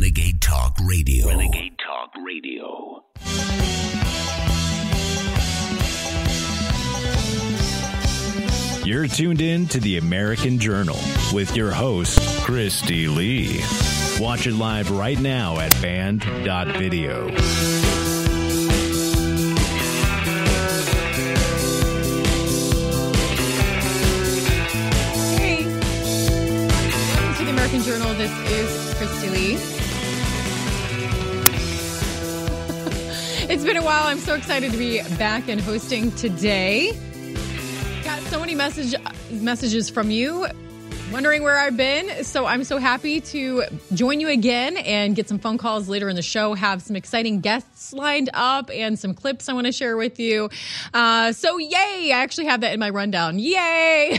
Renegade Talk Radio. Renegade Talk Radio. You're tuned in to the American Journal with your host, Christy Lee. Watch it live right now at band.video. Hey, welcome to the American Journal. This is Christy Lee. It's been a while. I'm so excited to be back and hosting today. Got so many message messages from you wondering where I've been. So I'm so happy to join you again and get some phone calls later in the show. Have some exciting guests lined up and some clips I want to share with you. Uh, so yay! I actually have that in my rundown. Yay!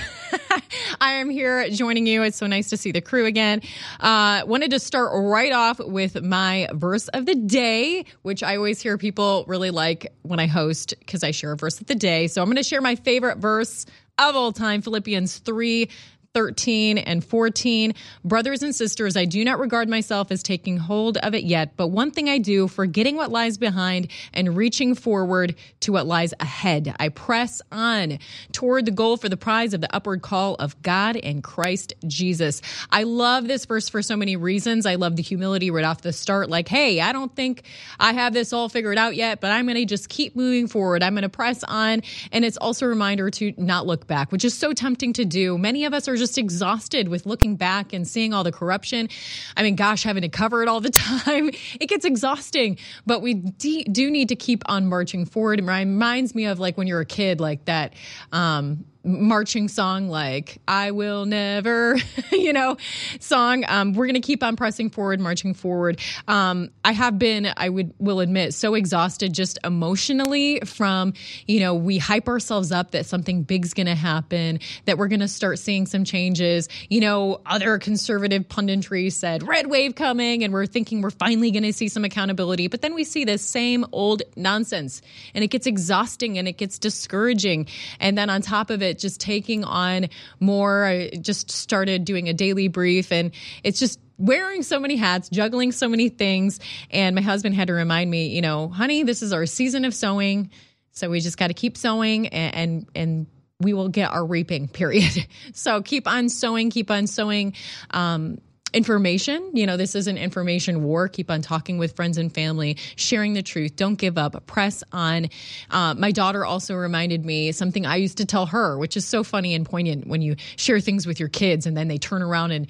I am here joining you. It's so nice to see the crew again. Uh, wanted to start right off with my verse of the day, which I always hear people really like when I host because I share a verse of the day. So I'm going to share my favorite verse of all time, Philippians 3 13 and 14. Brothers and sisters, I do not regard myself as taking hold of it yet, but one thing I do, forgetting what lies behind and reaching forward to what lies ahead. I press on toward the goal for the prize of the upward call of God and Christ Jesus. I love this verse for so many reasons. I love the humility right off the start, like, hey, I don't think I have this all figured out yet, but I'm going to just keep moving forward. I'm going to press on. And it's also a reminder to not look back, which is so tempting to do. Many of us are just exhausted with looking back and seeing all the corruption. I mean, gosh, having to cover it all the time, it gets exhausting. But we de- do need to keep on marching forward. It reminds me of like when you're a kid, like that. Um, marching song like I will never, you know, song. Um, we're going to keep on pressing forward, marching forward. Um, I have been, I would will admit, so exhausted just emotionally from, you know, we hype ourselves up that something big's going to happen, that we're going to start seeing some changes. You know, other conservative punditry said red wave coming, and we're thinking we're finally going to see some accountability. But then we see this same old nonsense, and it gets exhausting and it gets discouraging. And then on top of it, just taking on more. I just started doing a daily brief, and it's just wearing so many hats, juggling so many things. And my husband had to remind me, you know, honey, this is our season of sowing. So we just got to keep sowing and, and, and we will get our reaping period. so keep on sowing, keep on sowing. Um, information. You know, this is an information war. Keep on talking with friends and family, sharing the truth. Don't give up. Press on. Uh, my daughter also reminded me something I used to tell her, which is so funny and poignant when you share things with your kids and then they turn around and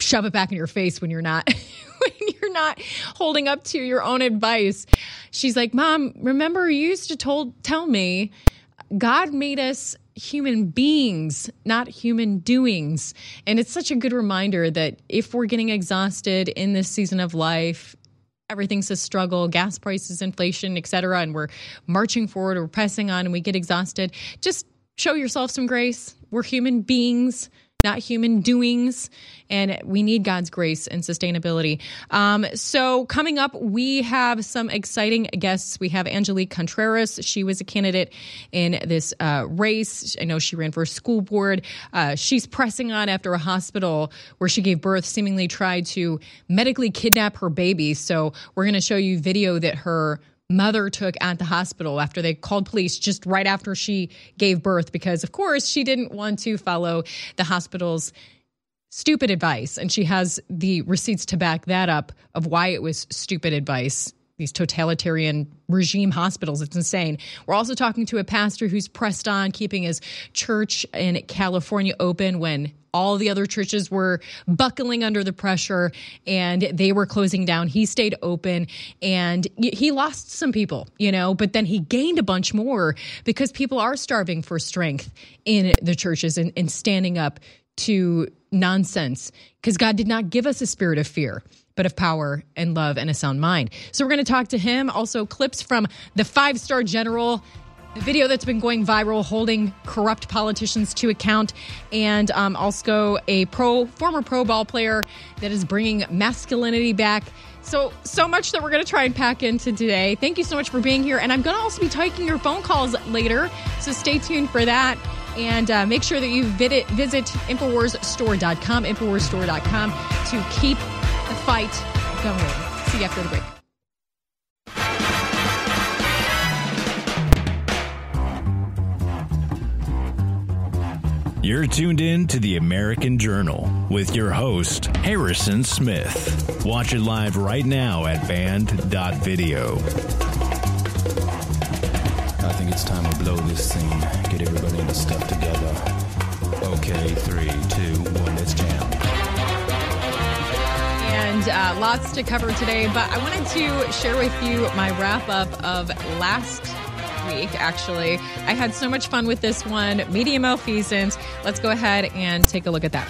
shove it back in your face when you're not when you're not holding up to your own advice. She's like, "Mom, remember you used to told tell me God made us human beings, not human doings. And it's such a good reminder that if we're getting exhausted in this season of life, everything's a struggle, gas prices, inflation, et cetera, and we're marching forward, we're pressing on, and we get exhausted, just show yourself some grace. We're human beings not human doings, and we need God's grace and sustainability. Um, so, coming up, we have some exciting guests. We have Angelique Contreras. She was a candidate in this uh, race. I know she ran for school board. Uh, she's pressing on after a hospital where she gave birth, seemingly tried to medically kidnap her baby. So, we're going to show you video that her mother took at the hospital after they called police just right after she gave birth because of course she didn't want to follow the hospital's stupid advice. And she has the receipts to back that up of why it was stupid advice these totalitarian regime hospitals. It's insane. We're also talking to a pastor who's pressed on keeping his church in California open when all the other churches were buckling under the pressure and they were closing down. He stayed open and he lost some people, you know, but then he gained a bunch more because people are starving for strength in the churches and, and standing up to nonsense because God did not give us a spirit of fear but of power and love and a sound mind. So we're going to talk to him. Also, clips from the five star general. The video that's been going viral, holding corrupt politicians to account, and um, also a pro former pro ball player that is bringing masculinity back. So, so much that we're going to try and pack into today. Thank you so much for being here. And I'm going to also be taking your phone calls later. So stay tuned for that. And uh, make sure that you visit, visit InfoWarsStore.com, InfoWarsStore.com to keep the fight going. See you after the break. You're tuned in to the American Journal with your host, Harrison Smith. Watch it live right now at band.video. I think it's time to blow this scene. Get everybody in the stuff together. Okay, three, two, one, let's jam. And uh, lots to cover today, but I wanted to share with you my wrap up of last week, actually. I had so much fun with this one. Media malfeasance. Let's go ahead and take a look at that.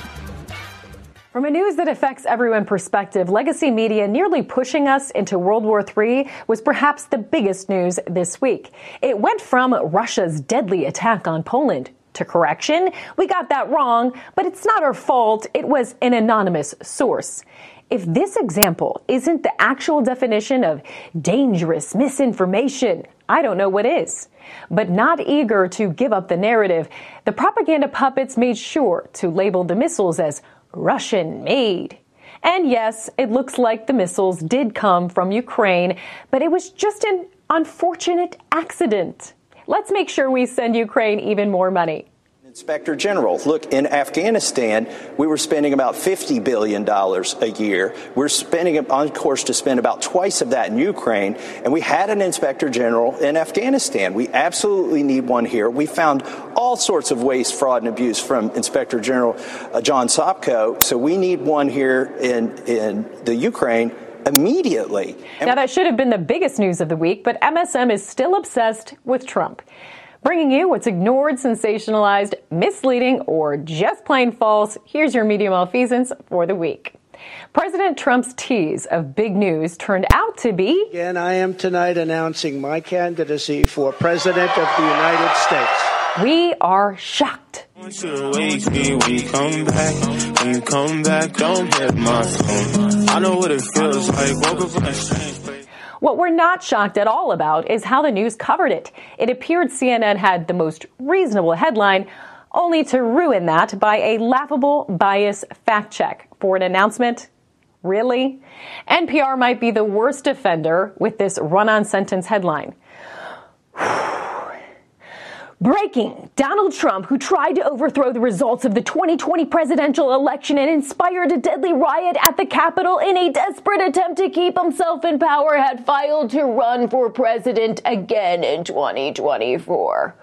From a news that affects everyone perspective, legacy media nearly pushing us into World War III was perhaps the biggest news this week. It went from Russia's deadly attack on Poland to correction. We got that wrong, but it's not our fault. It was an anonymous source. If this example isn't the actual definition of dangerous misinformation, I don't know what is. But not eager to give up the narrative, the propaganda puppets made sure to label the missiles as Russian made. And yes, it looks like the missiles did come from Ukraine, but it was just an unfortunate accident. Let's make sure we send Ukraine even more money. Inspector General, look, in Afghanistan, we were spending about $50 billion a year. We're spending on course to spend about twice of that in Ukraine. And we had an Inspector General in Afghanistan. We absolutely need one here. We found all sorts of waste, fraud, and abuse from Inspector General uh, John Sopko. So we need one here in, in the Ukraine immediately. Now, that should have been the biggest news of the week, but MSM is still obsessed with Trump bringing you what's ignored, sensationalized, misleading, or just plain false. Here's your media malfeasance for the week. President Trump's tease of big news turned out to be. Again, I am tonight announcing my candidacy for President of the United States. We are shocked. Don't get my home. I know what we're not shocked at all about is how the news covered it. It appeared CNN had the most reasonable headline, only to ruin that by a laughable bias fact check for an announcement. Really? NPR might be the worst offender with this run on sentence headline. Breaking Donald Trump, who tried to overthrow the results of the 2020 presidential election and inspired a deadly riot at the Capitol in a desperate attempt to keep himself in power, had filed to run for president again in 2024.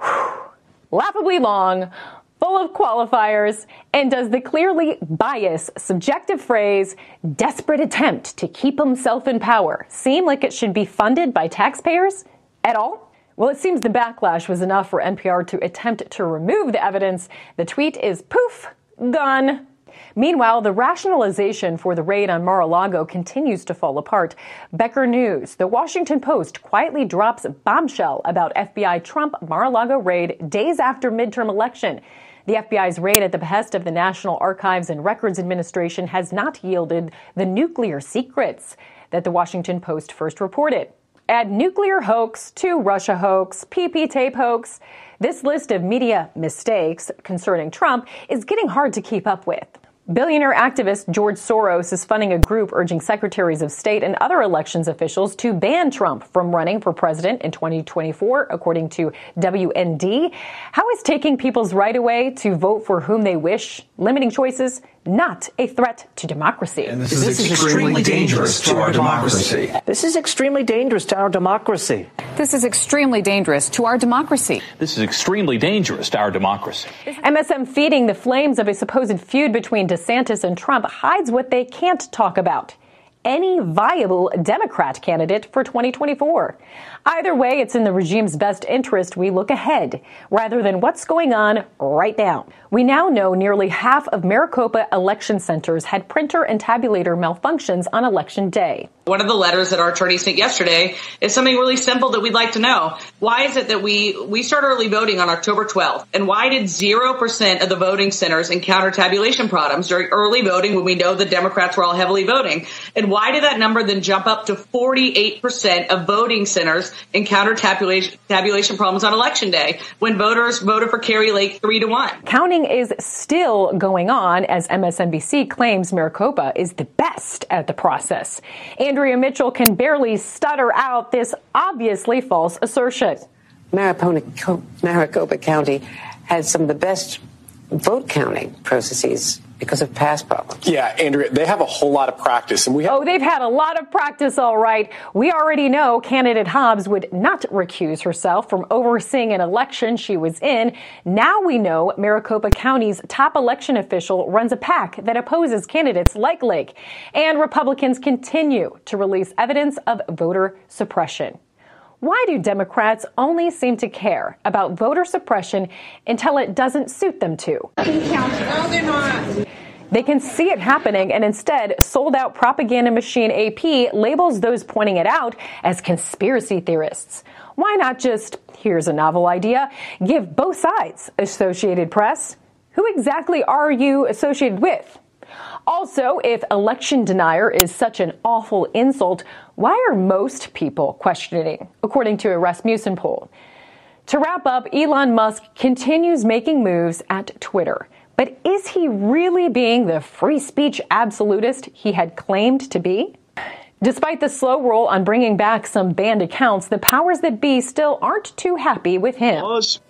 Laughably long, full of qualifiers, and does the clearly biased subjective phrase, desperate attempt to keep himself in power, seem like it should be funded by taxpayers at all? Well, it seems the backlash was enough for NPR to attempt to remove the evidence. The tweet is poof, gone. Meanwhile, the rationalization for the raid on Mar-a-Lago continues to fall apart. Becker News, the Washington Post quietly drops bombshell about FBI Trump Mar-a-Lago raid days after midterm election. The FBI's raid at the behest of the National Archives and Records Administration has not yielded the nuclear secrets that the Washington Post first reported. Add nuclear hoax to Russia hoax, PP tape hoax. This list of media mistakes concerning Trump is getting hard to keep up with. Billionaire activist George Soros is funding a group urging secretaries of state and other elections officials to ban Trump from running for president in 2024, according to WND. How is taking people's right away to vote for whom they wish, limiting choices, not a threat to democracy. And this, is, this is extremely, extremely dangerous to our democracy. This is extremely dangerous to our democracy. This is extremely dangerous to our democracy. This is extremely dangerous to our democracy. MSM feeding the flames of a supposed feud between DeSantis and Trump hides what they can't talk about any viable Democrat candidate for 2024. Either way, it's in the regime's best interest we look ahead rather than what's going on right now. We now know nearly half of Maricopa election centers had printer and tabulator malfunctions on election day. One of the letters that our attorney sent yesterday is something really simple that we'd like to know. Why is it that we, we start early voting on October 12th? And why did 0% of the voting centers encounter tabulation problems during early voting when we know the Democrats were all heavily voting? And why did that number then jump up to 48% of voting centers encounter tabulation, tabulation problems on election day when voters voted for Kari Lake three to one? Counting is still going on as MSNBC claims Maricopa is the best at the process. Andrea Mitchell can barely stutter out this obviously false assertion. Maricopa, Maricopa County had some of the best vote counting processes because of past problems. Yeah, Andrea, they have a whole lot of practice, and we have. Oh, they've had a lot of practice, all right. We already know candidate Hobbs would not recuse herself from overseeing an election she was in. Now we know Maricopa County's top election official runs a PAC that opposes candidates like Lake, and Republicans continue to release evidence of voter suppression. Why do Democrats only seem to care about voter suppression until it doesn't suit them to? They can see it happening and instead sold out propaganda machine AP labels those pointing it out as conspiracy theorists. Why not just, here's a novel idea, give both sides Associated Press? Who exactly are you associated with? Also, if election denier is such an awful insult, why are most people questioning, according to a Rasmussen poll? To wrap up, Elon Musk continues making moves at Twitter. But is he really being the free speech absolutist he had claimed to be? Despite the slow roll on bringing back some banned accounts, the powers that be still aren't too happy with him.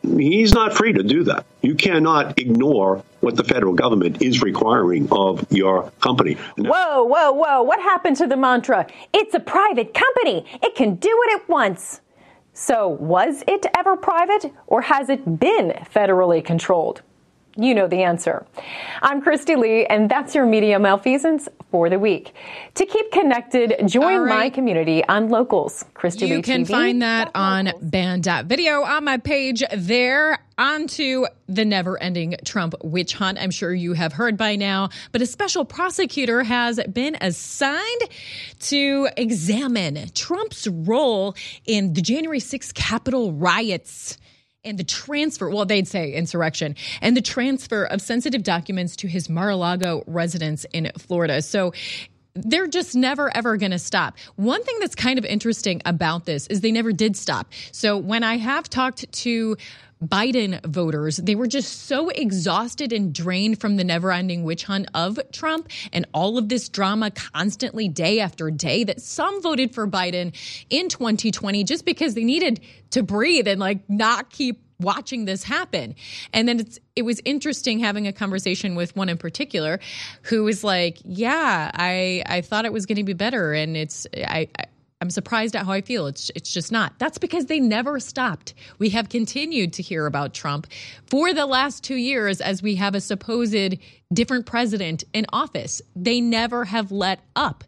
He's not free to do that. You cannot ignore what the federal government is requiring of your company. Whoa, whoa, whoa. What happened to the mantra? It's a private company. It can do what it wants. So, was it ever private or has it been federally controlled? You know the answer. I'm Christy Lee, and that's your media malfeasance for the week. To keep connected, join right. my community on Locals. Christy Lee. you Lee can TV. find that on band.video on my page there. On to the never ending Trump witch hunt. I'm sure you have heard by now, but a special prosecutor has been assigned to examine Trump's role in the January 6th Capitol riots and the transfer, well, they'd say insurrection, and the transfer of sensitive documents to his Mar a Lago residence in Florida. So they're just never ever going to stop. One thing that's kind of interesting about this is they never did stop. So when I have talked to Biden voters, they were just so exhausted and drained from the never ending witch hunt of Trump and all of this drama constantly day after day that some voted for Biden in 2020 just because they needed to breathe and like not keep watching this happen. And then it's it was interesting having a conversation with one in particular who was like, "Yeah, I I thought it was going to be better and it's I, I I'm surprised at how I feel. It's it's just not. That's because they never stopped. We have continued to hear about Trump for the last 2 years as we have a supposed different president in office. They never have let up.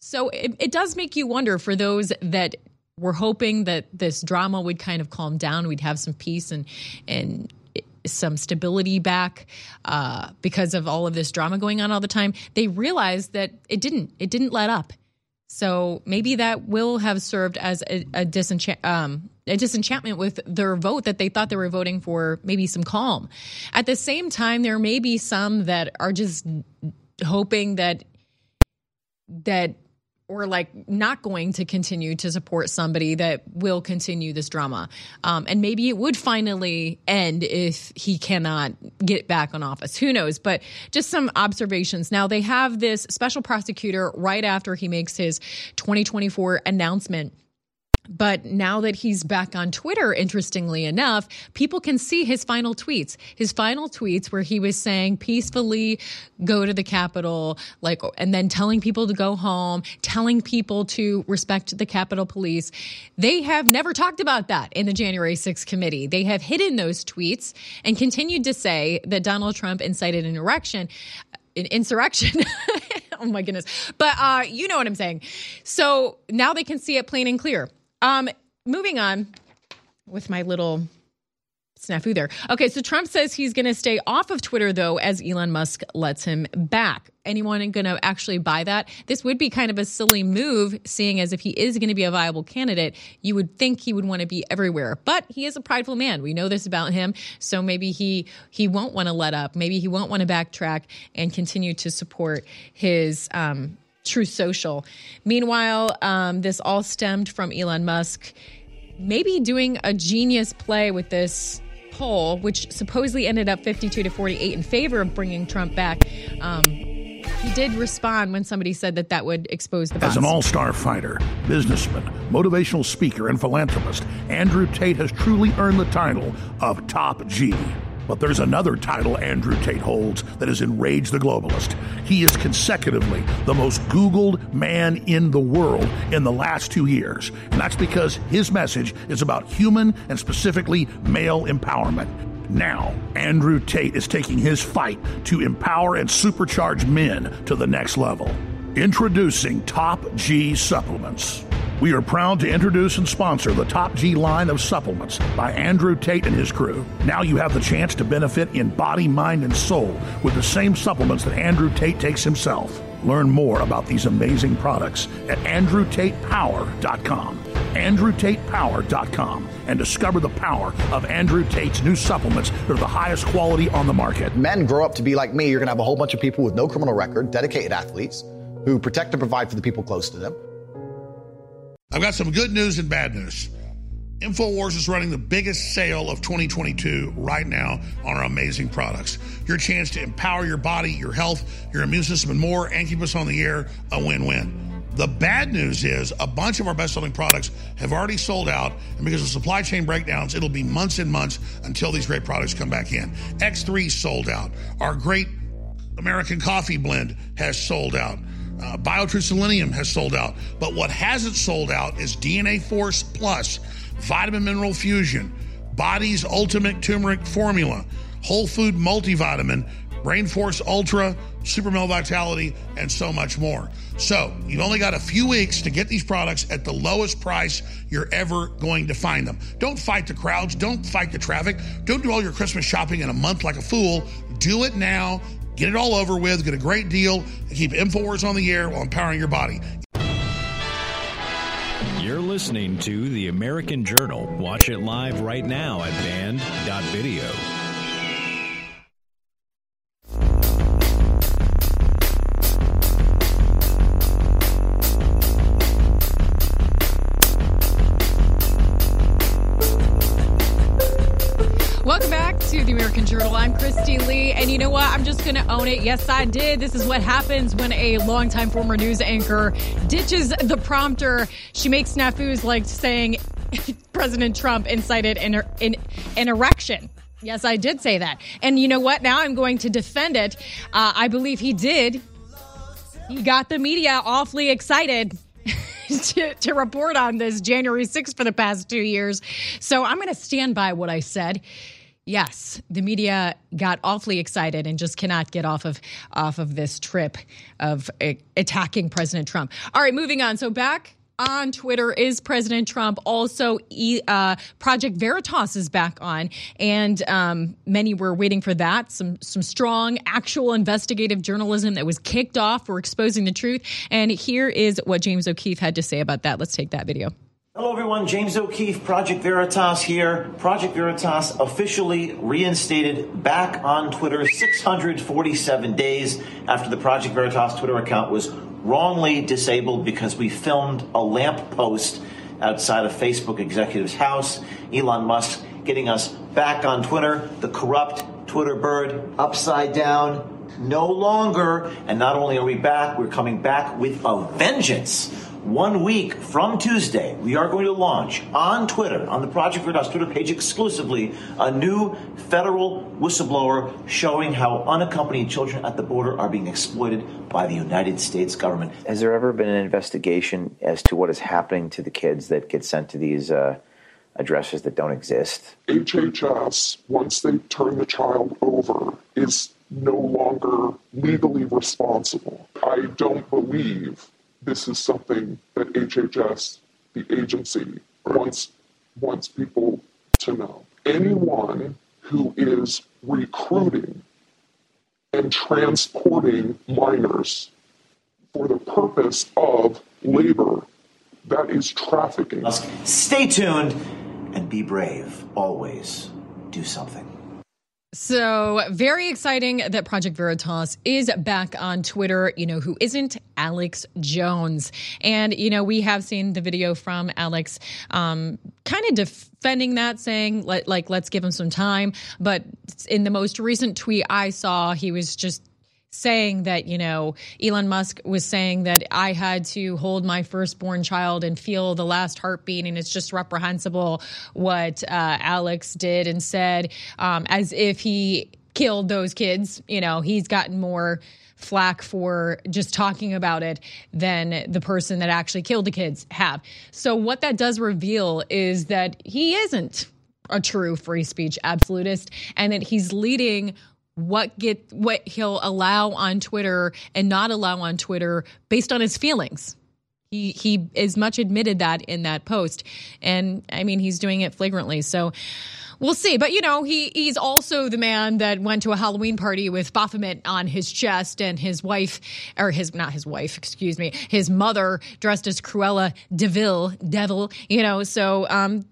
So it, it does make you wonder for those that were hoping that this drama would kind of calm down, we'd have some peace and and some stability back uh, because of all of this drama going on all the time. They realized that it didn't. It didn't let up. So maybe that will have served as a, a, disenchant, um, a disenchantment with their vote that they thought they were voting for maybe some calm. At the same time, there may be some that are just hoping that that or like not going to continue to support somebody that will continue this drama. Um, and maybe it would finally end if he cannot get back on office. Who knows? But just some observations. Now, they have this special prosecutor right after he makes his 2024 announcement but now that he's back on Twitter, interestingly enough, people can see his final tweets. His final tweets where he was saying peacefully go to the Capitol, like, and then telling people to go home, telling people to respect the Capitol Police. They have never talked about that in the January 6th committee. They have hidden those tweets and continued to say that Donald Trump incited an erection, an insurrection. oh my goodness. But uh, you know what I'm saying. So now they can see it plain and clear. Um, moving on with my little snafu there. Okay, so Trump says he's going to stay off of Twitter though, as Elon Musk lets him back. Anyone going to actually buy that? This would be kind of a silly move, seeing as if he is going to be a viable candidate, you would think he would want to be everywhere. But he is a prideful man. We know this about him, so maybe he he won't want to let up. Maybe he won't want to backtrack and continue to support his. Um, Truth Social. Meanwhile, um, this all stemmed from Elon Musk maybe doing a genius play with this poll, which supposedly ended up 52 to 48 in favor of bringing Trump back. Um, he did respond when somebody said that that would expose the bots. As an all star fighter, businessman, motivational speaker, and philanthropist, Andrew Tate has truly earned the title of Top G. But there's another title Andrew Tate holds that has enraged the globalist. He is consecutively the most Googled man in the world in the last two years. And that's because his message is about human and specifically male empowerment. Now, Andrew Tate is taking his fight to empower and supercharge men to the next level. Introducing Top G Supplements. We are proud to introduce and sponsor the Top G line of supplements by Andrew Tate and his crew. Now you have the chance to benefit in body, mind, and soul with the same supplements that Andrew Tate takes himself. Learn more about these amazing products at andrewtatepower.com. andrewtatepower.com and discover the power of Andrew Tate's new supplements that are the highest quality on the market. Men grow up to be like me, you're going to have a whole bunch of people with no criminal record, dedicated athletes who protect and provide for the people close to them. I've got some good news and bad news. InfoWars is running the biggest sale of 2022 right now on our amazing products. Your chance to empower your body, your health, your immune system, and more, and keep us on the air a win win. The bad news is a bunch of our best selling products have already sold out, and because of supply chain breakdowns, it'll be months and months until these great products come back in. X3 sold out. Our great American coffee blend has sold out. Uh, BioTrue Selenium has sold out. But what hasn't sold out is DNA Force Plus, Vitamin Mineral Fusion, Body's Ultimate Turmeric Formula, Whole Food Multivitamin, Brain Force Ultra, Super Male Vitality, and so much more. So you've only got a few weeks to get these products at the lowest price you're ever going to find them. Don't fight the crowds. Don't fight the traffic. Don't do all your Christmas shopping in a month like a fool. Do it now. Get it all over with, get a great deal, and keep InfoWars on the air while empowering your body. You're listening to The American Journal. Watch it live right now at band.video. Welcome back to the American Journal. I'm Christy Lee, and you know what? I'm just going to own it. Yes, I did. This is what happens when a longtime former news anchor ditches the prompter. She makes snafus like saying President Trump incited an, an, an erection. Yes, I did say that. And you know what? Now I'm going to defend it. Uh, I believe he did. He got the media awfully excited. to, to report on this January 6th for the past two years. So I'm going to stand by what I said. Yes, the media got awfully excited and just cannot get off of off of this trip of uh, attacking President Trump. All right, moving on. So back on Twitter is President Trump. Also, uh, Project Veritas is back on, and um, many were waiting for that. Some some strong, actual investigative journalism that was kicked off for exposing the truth. And here is what James O'Keefe had to say about that. Let's take that video. Hello, everyone. James O'Keefe, Project Veritas here. Project Veritas officially reinstated back on Twitter 647 days after the Project Veritas Twitter account was wrongly disabled because we filmed a lamp post outside of Facebook executive's house. Elon Musk getting us back on Twitter, the corrupt Twitter bird upside down. No longer, and not only are we back, we're coming back with a vengeance. One week from Tuesday, we are going to launch on Twitter, on the Project Veritas Twitter page exclusively, a new federal whistleblower showing how unaccompanied children at the border are being exploited by the United States government. Has there ever been an investigation as to what is happening to the kids that get sent to these uh, addresses that don't exist? HHS, once they turn the child over, is no longer legally responsible. I don't believe this is something that HHS, the agency, wants wants people to know. anyone who is recruiting and transporting minors for the purpose of labor that is trafficking. Stay tuned and be brave. Always do something. So, very exciting that Project Veritas is back on Twitter. You know, who isn't Alex Jones? And, you know, we have seen the video from Alex um, kind of defending that, saying, like, let's give him some time. But in the most recent tweet I saw, he was just saying that, you know, Elon Musk was saying that I had to hold my firstborn child and feel the last heartbeat. And it's just reprehensible what uh, Alex did and said, um, as if he killed those kids. You know, he's gotten more flack for just talking about it than the person that actually killed the kids have. So, what that does reveal is that he isn't a true free speech absolutist and that he's leading what get what he'll allow on Twitter and not allow on Twitter based on his feelings. He he is much admitted that in that post, and I mean he's doing it flagrantly. So we'll see. But you know he he's also the man that went to a Halloween party with Baphomet on his chest, and his wife or his not his wife, excuse me, his mother dressed as Cruella de Vil devil. You know, so um,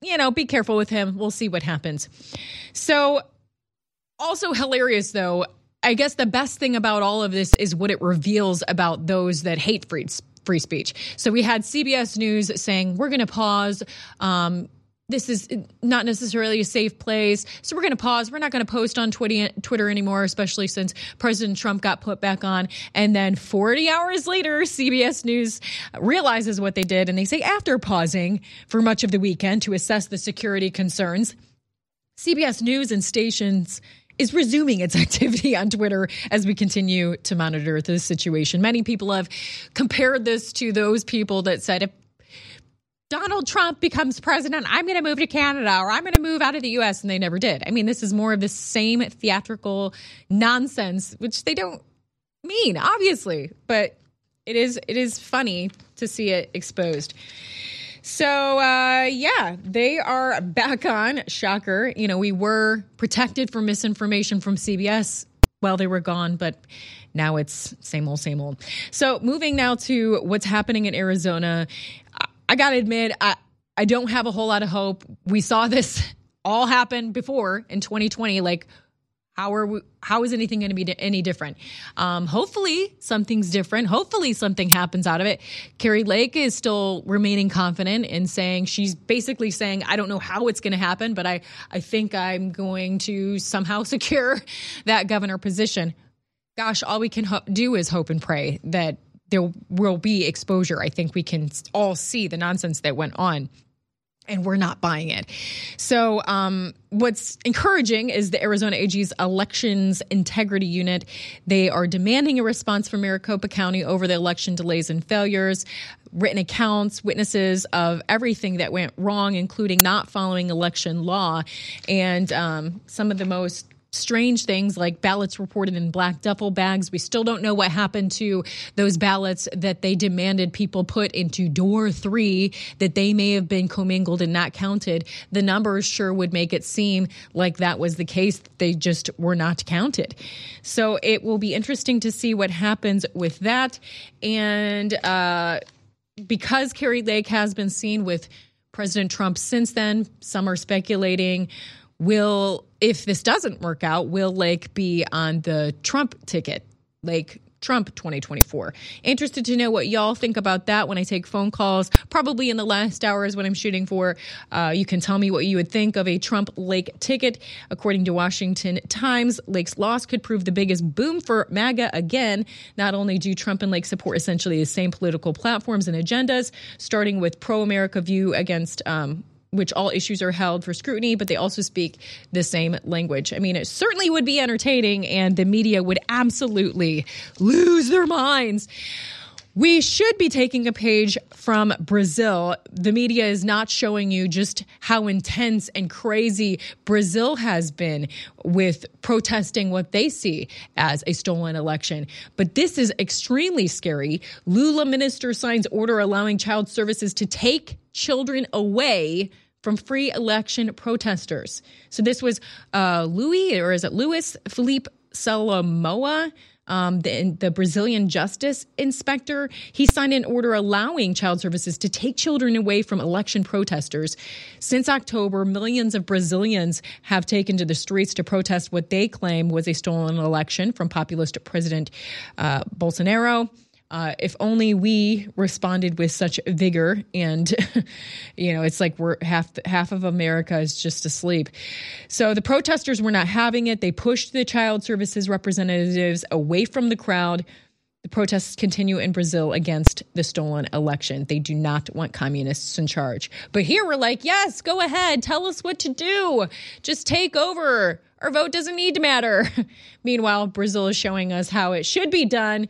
you know, be careful with him. We'll see what happens. So also hilarious, though. I guess the best thing about all of this is what it reveals about those that hate free free speech. So we had CBS News saying we're going to pause. Um, this is not necessarily a safe place. So we're going to pause. We're not going to post on Twitter anymore, especially since President Trump got put back on. And then 40 hours later, CBS News realizes what they did. And they say, after pausing for much of the weekend to assess the security concerns, CBS News and stations is resuming its activity on Twitter as we continue to monitor the situation. Many people have compared this to those people that said if Donald Trump becomes president, I'm going to move to Canada or I'm going to move out of the US and they never did. I mean, this is more of the same theatrical nonsense which they don't mean, obviously, but it is it is funny to see it exposed. So, uh, yeah, they are back on. Shocker. You know, we were protected from misinformation from CBS while they were gone, but now it's same old, same old. So, moving now to what's happening in Arizona. I got to admit, I, I don't have a whole lot of hope. We saw this all happen before in 2020. Like, how are we, how is anything going to be any different? Um, hopefully something's different. Hopefully something happens out of it. Kari Lake is still remaining confident in saying she's basically saying I don't know how it's going to happen, but I I think I'm going to somehow secure that governor position. Gosh, all we can ho- do is hope and pray that there will be exposure. I think we can all see the nonsense that went on and we're not buying it. So, um, what's encouraging is the Arizona AG's elections integrity unit. They are demanding a response from Maricopa County over the election delays and failures, written accounts, witnesses of everything that went wrong, including not following election law. And um, some of the most strange things like ballots reported in black duffel bags. We still don't know what happened to those ballots that they demanded people put into door three, that they may have been commingled and not counted. The numbers sure would make it seem like that was the case. They just were not counted. So it will be interesting to see what happens with that. And uh, because Kari Lake has been seen with President Trump since then, some are speculating will if this doesn't work out, will Lake be on the Trump ticket? Lake Trump 2024. Interested to know what y'all think about that when I take phone calls, probably in the last hours what I'm shooting for. Uh, you can tell me what you would think of a Trump Lake ticket. According to Washington Times, Lake's loss could prove the biggest boom for MAGA again. Not only do Trump and Lake support essentially the same political platforms and agendas, starting with pro America view against um, which all issues are held for scrutiny, but they also speak the same language. I mean, it certainly would be entertaining, and the media would absolutely lose their minds. We should be taking a page from Brazil. The media is not showing you just how intense and crazy Brazil has been with protesting what they see as a stolen election. But this is extremely scary. Lula minister signs order allowing child services to take children away from free election protesters. So this was uh, Louis, or is it Louis Philippe Salamoa? Um, the, the, Brazilian justice inspector, he signed an order allowing child services to take children away from election protesters. Since October, millions of Brazilians have taken to the streets to protest what they claim was a stolen election from populist President uh, Bolsonaro. Uh, if only we responded with such vigor and you know it's like we're half half of america is just asleep so the protesters were not having it they pushed the child services representatives away from the crowd the protests continue in Brazil against the stolen election. They do not want communists in charge. But here we're like, yes, go ahead. Tell us what to do. Just take over. Our vote doesn't need to matter. Meanwhile, Brazil is showing us how it should be done.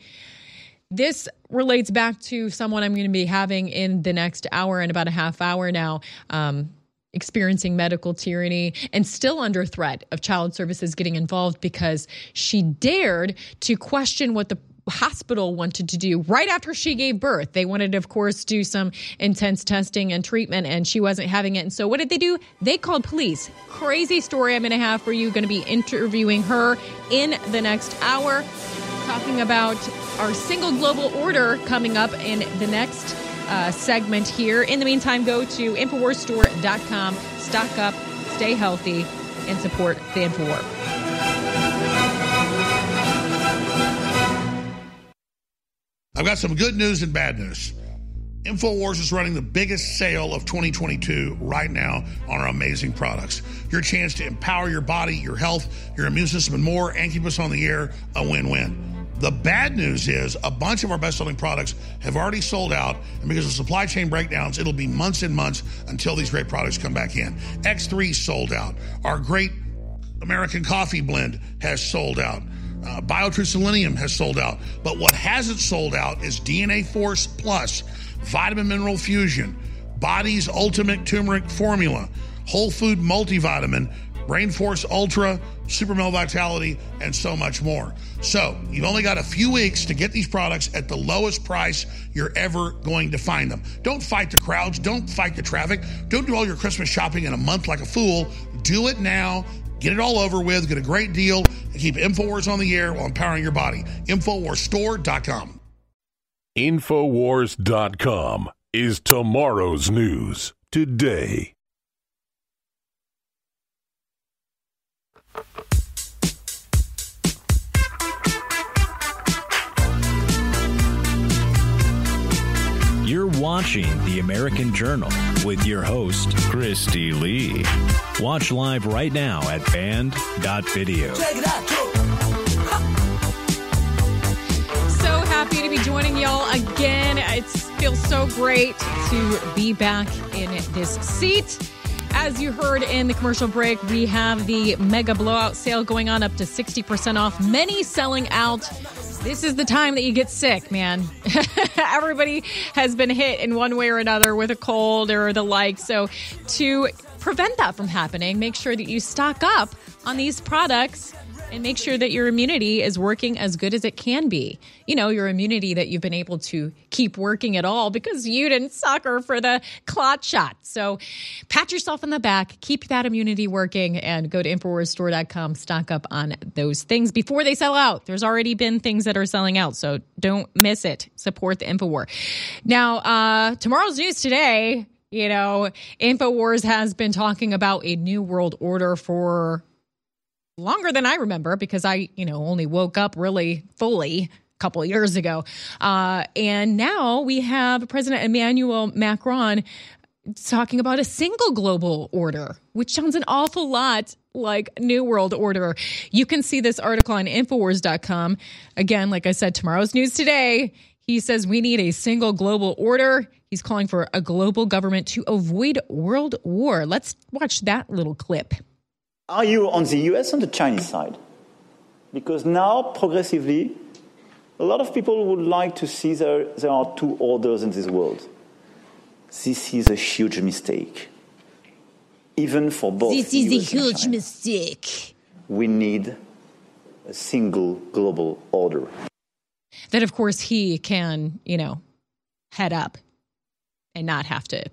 This relates back to someone I'm going to be having in the next hour and about a half hour now. Um, experiencing medical tyranny and still under threat of child services getting involved because she dared to question what the hospital wanted to do right after she gave birth. They wanted of course, do some intense testing and treatment, and she wasn't having it. And so, what did they do? They called police. Crazy story I'm going to have for you. Going to be interviewing her in the next hour, talking about our single global order coming up in the next uh, segment here. In the meantime, go to InfoWarsStore.com, stock up, stay healthy, and support the InfoWar. I've got some good news and bad news. InfoWars is running the biggest sale of 2022 right now on our amazing products. Your chance to empower your body, your health, your immune system, and more, and keep us on the air a win win. The bad news is a bunch of our best selling products have already sold out, and because of supply chain breakdowns, it'll be months and months until these great products come back in. X3 sold out. Our great American coffee blend has sold out. Uh, BioTrue Selenium has sold out. But what hasn't sold out is DNA Force Plus, Vitamin Mineral Fusion, Body's Ultimate Turmeric Formula, Whole Food Multivitamin, Brain Force Ultra, Super Male Vitality, and so much more. So you've only got a few weeks to get these products at the lowest price you're ever going to find them. Don't fight the crowds. Don't fight the traffic. Don't do all your Christmas shopping in a month like a fool. Do it now. Get it all over with. Get a great deal. And keep InfoWars on the air while empowering your body. InfoWarsStore.com. InfoWars.com is tomorrow's news today. You're watching The American Journal with your host, Christy Lee. Watch live right now at band.video. So happy to be joining y'all again. It feels so great to be back in this seat. As you heard in the commercial break, we have the mega blowout sale going on up to 60% off, many selling out. This is the time that you get sick, man. Everybody has been hit in one way or another with a cold or the like. So, to prevent that from happening, make sure that you stock up on these products and make sure that your immunity is working as good as it can be. You know, your immunity that you've been able to keep working at all because you didn't sucker for the clot shot. So pat yourself on the back, keep that immunity working, and go to InfoWarsStore.com, stock up on those things before they sell out. There's already been things that are selling out, so don't miss it. Support the InfoWar. Now, uh, tomorrow's news today, you know, InfoWars has been talking about a new world order for longer than I remember because I, you know, only woke up really fully a couple years ago. Uh, and now we have President Emmanuel Macron talking about a single global order, which sounds an awful lot like New World Order. You can see this article on Infowars.com. Again, like I said, tomorrow's news today. He says we need a single global order. He's calling for a global government to avoid world war. Let's watch that little clip. Are you on the US and the Chinese side? Because now, progressively, a lot of people would like to see there, there are two orders in this world. This is a huge mistake. Even for both. This is a huge mistake. We need a single global order. That, of course, he can, you know, head up and not have to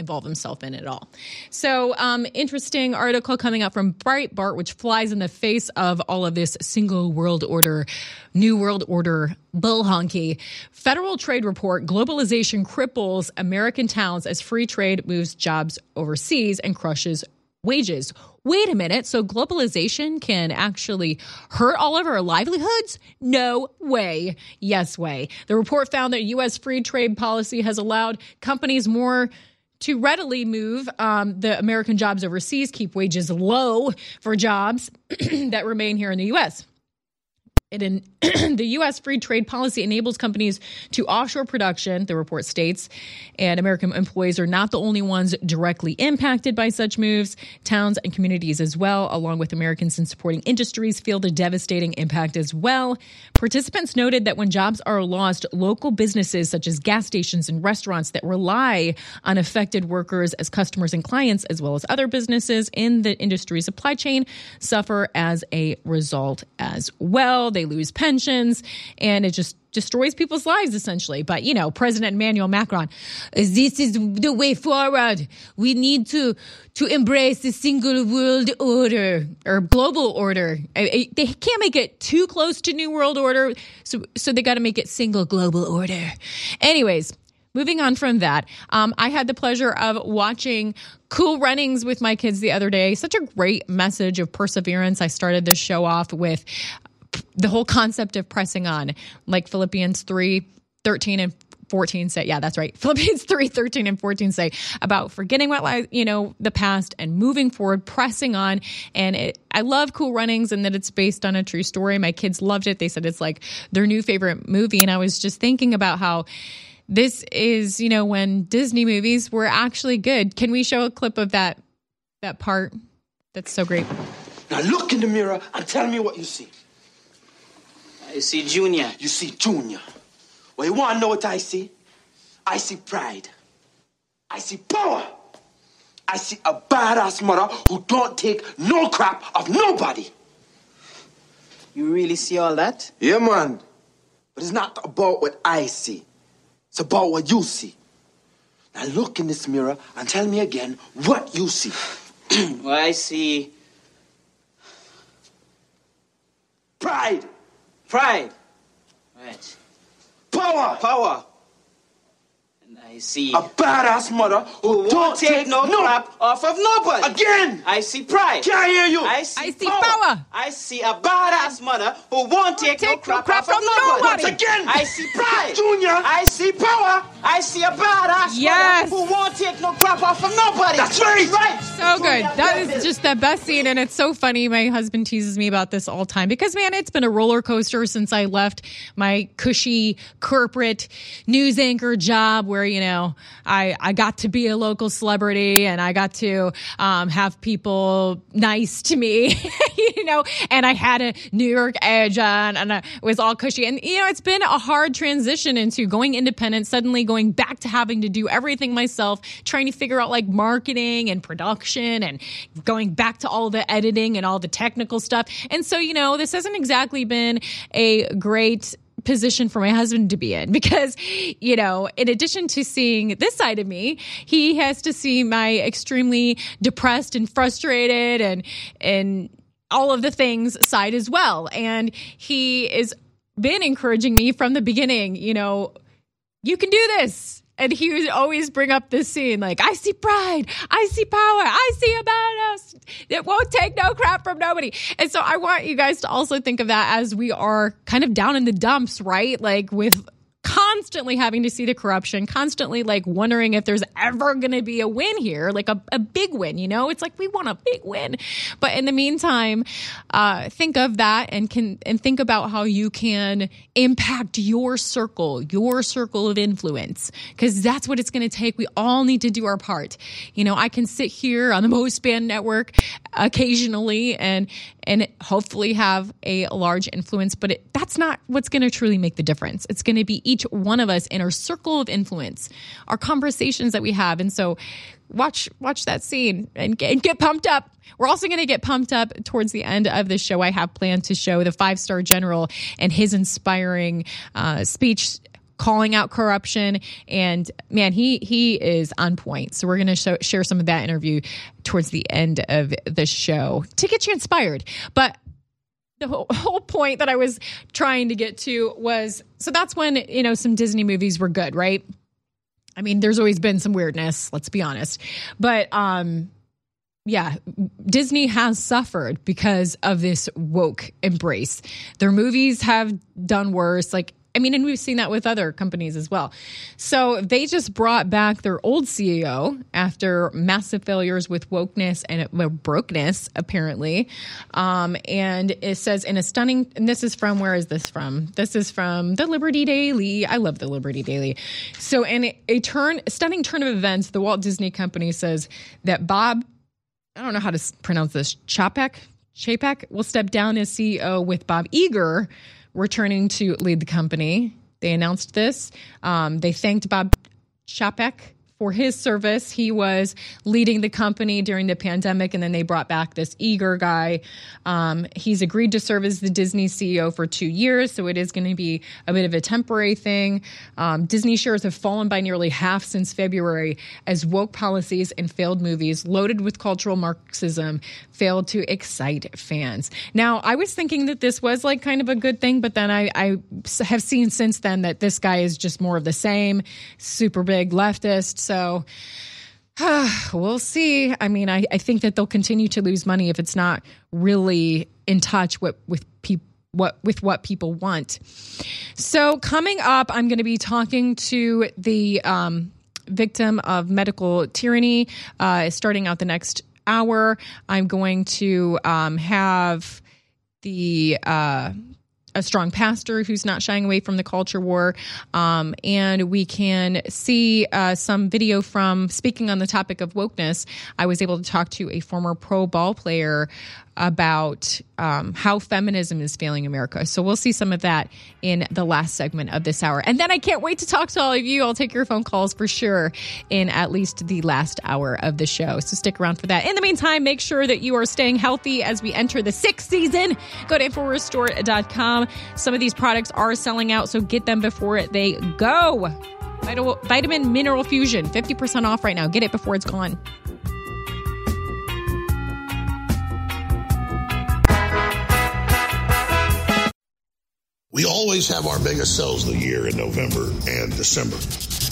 involve himself in at all. So, um, interesting article coming out from Breitbart, which flies in the face of all of this single world order, new world order bull honky. Federal Trade Report: Globalization cripples American towns as free trade moves jobs overseas and crushes wages. Wait a minute. So globalization can actually hurt all of our livelihoods? No way. Yes way. The report found that U.S. free trade policy has allowed companies more to readily move um, the American jobs overseas, keep wages low for jobs that remain here in the U.S. In, the U.S. free trade policy enables companies to offshore production, the report states, and American employees are not the only ones directly impacted by such moves. Towns and communities as well, along with Americans in supporting industries, feel the devastating impact as well. Participants noted that when jobs are lost, local businesses such as gas stations and restaurants that rely on affected workers as customers and clients, as well as other businesses in the industry supply chain, suffer as a result as well. They lose pensions, and it just destroys people's lives essentially. But you know, President Emmanuel Macron, this is the way forward. We need to to embrace the single world order or global order. They can't make it too close to new world order, so so they got to make it single global order. Anyways. Moving on from that, um, I had the pleasure of watching Cool Runnings with my kids the other day. Such a great message of perseverance. I started this show off with the whole concept of pressing on, like Philippians 3 13 and 14 say, yeah, that's right. Philippians 3 13 and 14 say about forgetting what lies, you know, the past and moving forward, pressing on. And it, I love Cool Runnings and that it's based on a true story. My kids loved it. They said it's like their new favorite movie. And I was just thinking about how this is, you know, when Disney movies were actually good. Can we show a clip of that that part? That's so great. Now look in the mirror and tell me what you see. I see Junior. You see Junior. Well, you want to know what I see? I see pride. I see power. I see a badass mother who don't take no crap of nobody. You really see all that? Yeah, man. But it's not about what I see. It's about what you see. Now look in this mirror and tell me again what you see. well, I see pride. Pride. Right. Power. Power. And I see a badass mother who, who don't take, take no, no crap off of nobody. Again. I see pride. Can't hear you. I see, I see power. power. I see a badass mother who won't take, take no crap, crap off from of nobody. nobody. Once again. I see pride. Junior. I see power. I see a badass yes. mother who won't take no crap off of nobody. That's right. Right. So good. That is just the best scene. And it's so funny. My husband teases me about this all the time because, man, it's been a roller coaster since I left my cushy corporate news anchor job where, you know, I, I got to be a local celebrity and I got to um, have people nice to me, you know, and I had a New York edge on and it was all cushy. And, you know, it's been a hard transition into going independent, suddenly going back to having to do everything myself, trying to figure out like marketing and production and going back to all the editing and all the technical stuff. And so, you know, this hasn't exactly been a great position for my husband to be in because, you know, in addition to seeing this side of me, he has to see my extremely depressed and frustrated and, and, all of the things side as well. And he has been encouraging me from the beginning, you know, you can do this. And he would always bring up this scene like, I see pride, I see power, I see a badass It won't take no crap from nobody. And so I want you guys to also think of that as we are kind of down in the dumps, right? Like with constantly having to see the corruption, constantly like wondering if there's ever going to be a win here, like a, a big win, you know? It's like we want a big win. But in the meantime, uh, think of that and can, and think about how you can impact your circle, your circle of influence, because that's what it's going to take. We all need to do our part. You know, I can sit here on the Most Banned Network occasionally and, and hopefully have a large influence, but it, that's not what's going to truly make the difference. It's going to be each one of us in our circle of influence, our conversations that we have. And so watch watch that scene and get, and get pumped up. We're also going to get pumped up towards the end of the show. I have planned to show the five star general and his inspiring uh, speech calling out corruption. And man, he he is on point. So we're going to share some of that interview towards the end of the show to get you inspired. But the whole, point that I was trying to get to was so that's when you know some Disney movies were good, right? I mean, there's always been some weirdness, let's be honest. But um yeah, Disney has suffered because of this woke embrace. Their movies have done worse. Like I mean, and we've seen that with other companies as well. So they just brought back their old CEO after massive failures with wokeness and well, brokenness, apparently. Um, and it says in a stunning, and this is from, where is this from? This is from the Liberty Daily. I love the Liberty Daily. So in a turn, stunning turn of events, the Walt Disney Company says that Bob, I don't know how to pronounce this, Chapek, Chapek will step down as CEO with Bob Iger returning to lead the company. They announced this. Um, they thanked Bob Chapek for his service. He was leading the company during the pandemic, and then they brought back this eager guy. Um, he's agreed to serve as the Disney CEO for two years, so it is going to be a bit of a temporary thing. Um, Disney shares have fallen by nearly half since February as woke policies and failed movies loaded with cultural Marxism failed to excite fans. Now, I was thinking that this was like kind of a good thing, but then I, I have seen since then that this guy is just more of the same, super big leftist. So we'll see. I mean, I, I think that they'll continue to lose money if it's not really in touch with, with people what with what people want. So coming up, I'm going to be talking to the um, victim of medical tyranny. Uh, starting out the next hour, I'm going to um, have the uh, a strong pastor who's not shying away from the culture war. Um, and we can see uh, some video from speaking on the topic of wokeness. I was able to talk to a former pro ball player about um, how feminism is failing America. So we'll see some of that in the last segment of this hour. And then I can't wait to talk to all of you. I'll take your phone calls for sure in at least the last hour of the show. So stick around for that. In the meantime, make sure that you are staying healthy as we enter the sixth season. Go to InfoWarsStore.com. Some of these products are selling out, so get them before they go. Vitamin Mineral Fusion, 50% off right now. Get it before it's gone. We always have our biggest sales of the year in November and December.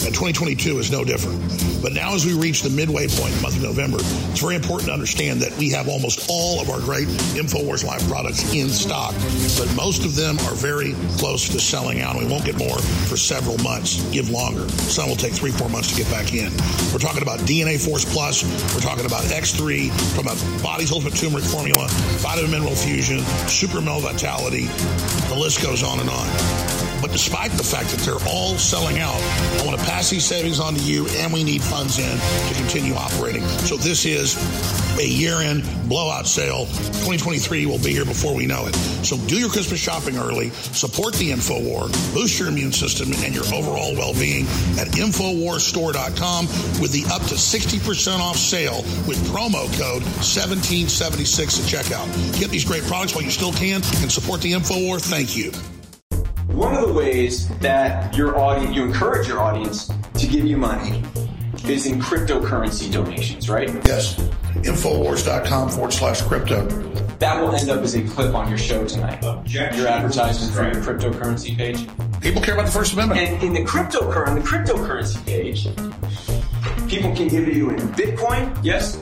And 2022 is no different. But now, as we reach the midway point, the month of November, it's very important to understand that we have almost all of our great InfoWars Live products in stock. But most of them are very close to selling out. We won't get more for several months, give longer. Some will take three, four months to get back in. We're talking about DNA Force Plus. We're talking about X3 from a Body's Ultimate Turmeric Formula, Vitamin Mineral Fusion, Super Male Vitality. The list goes on and on. But despite the fact that they're all selling out, I want to pass these savings on to you, and we need funds in to continue operating. So this is a year-end blowout sale. 2023 will be here before we know it. So do your Christmas shopping early, support the InfoWar, boost your immune system and your overall well-being at InfoWarsStore.com with the up to 60% off sale with promo code 1776 at checkout. Get these great products while you still can and support the InfoWar. Thank you. One of the ways that your audience, you encourage your audience to give you money is in cryptocurrency donations, right? Yes. Infowars.com forward slash crypto. That will end up as a clip on your show tonight. Your advertisement for your cryptocurrency page. People care about the First Amendment. And in the cryptocurrency, the cryptocurrency page, people can give you in Bitcoin, yes?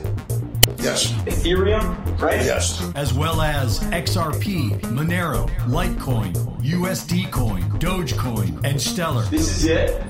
Yes. Ethereum, right? Yes. As well as XRP, Monero, Litecoin, USD Coin, Dogecoin, and Stellar. This is it.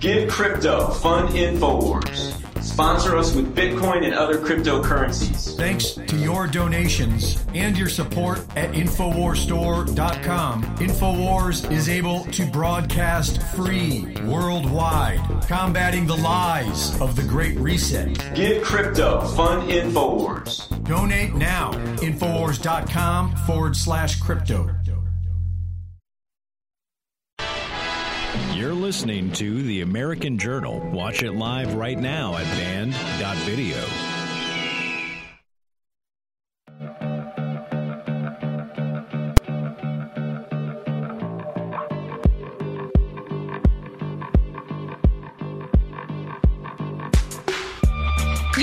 Give crypto, fund InfoWars. Sponsor us with Bitcoin and other cryptocurrencies. Thanks to your donations and your support at InfoWarsStore.com, InfoWars is able to broadcast free worldwide, combating the lies of the Great Reset. Give crypto, fund InfoWars. Donate now. Infowars.com forward slash crypto. Listening to The American Journal. Watch it live right now at band.video.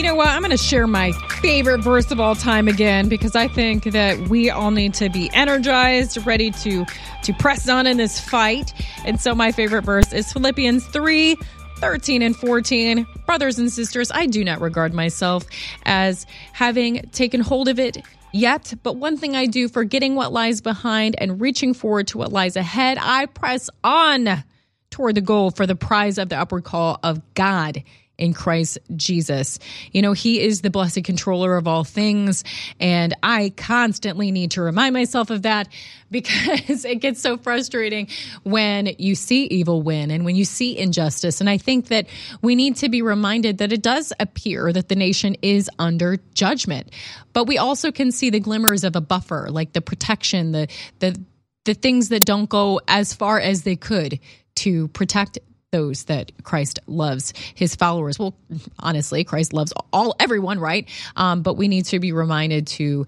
know what? I'm going to share my favorite verse of all time again because I think that we all need to be energized, ready to to press on in this fight. And so my favorite verse is Philippians 3 13 and 14. Brothers and sisters, I do not regard myself as having taken hold of it yet, but one thing I do, forgetting what lies behind and reaching forward to what lies ahead, I press on toward the goal for the prize of the upward call of God in Christ Jesus. You know, He is the blessed controller of all things. And I constantly need to remind myself of that because it gets so frustrating when you see evil win and when you see injustice. And I think that we need to be reminded that it does appear that the nation is under judgment. But we also can see the glimmers of a buffer, like the protection, the, the, the things that don't go as far as they could to protect those that Christ loves his followers. Well, honestly, Christ loves all everyone, right? Um, but we need to be reminded to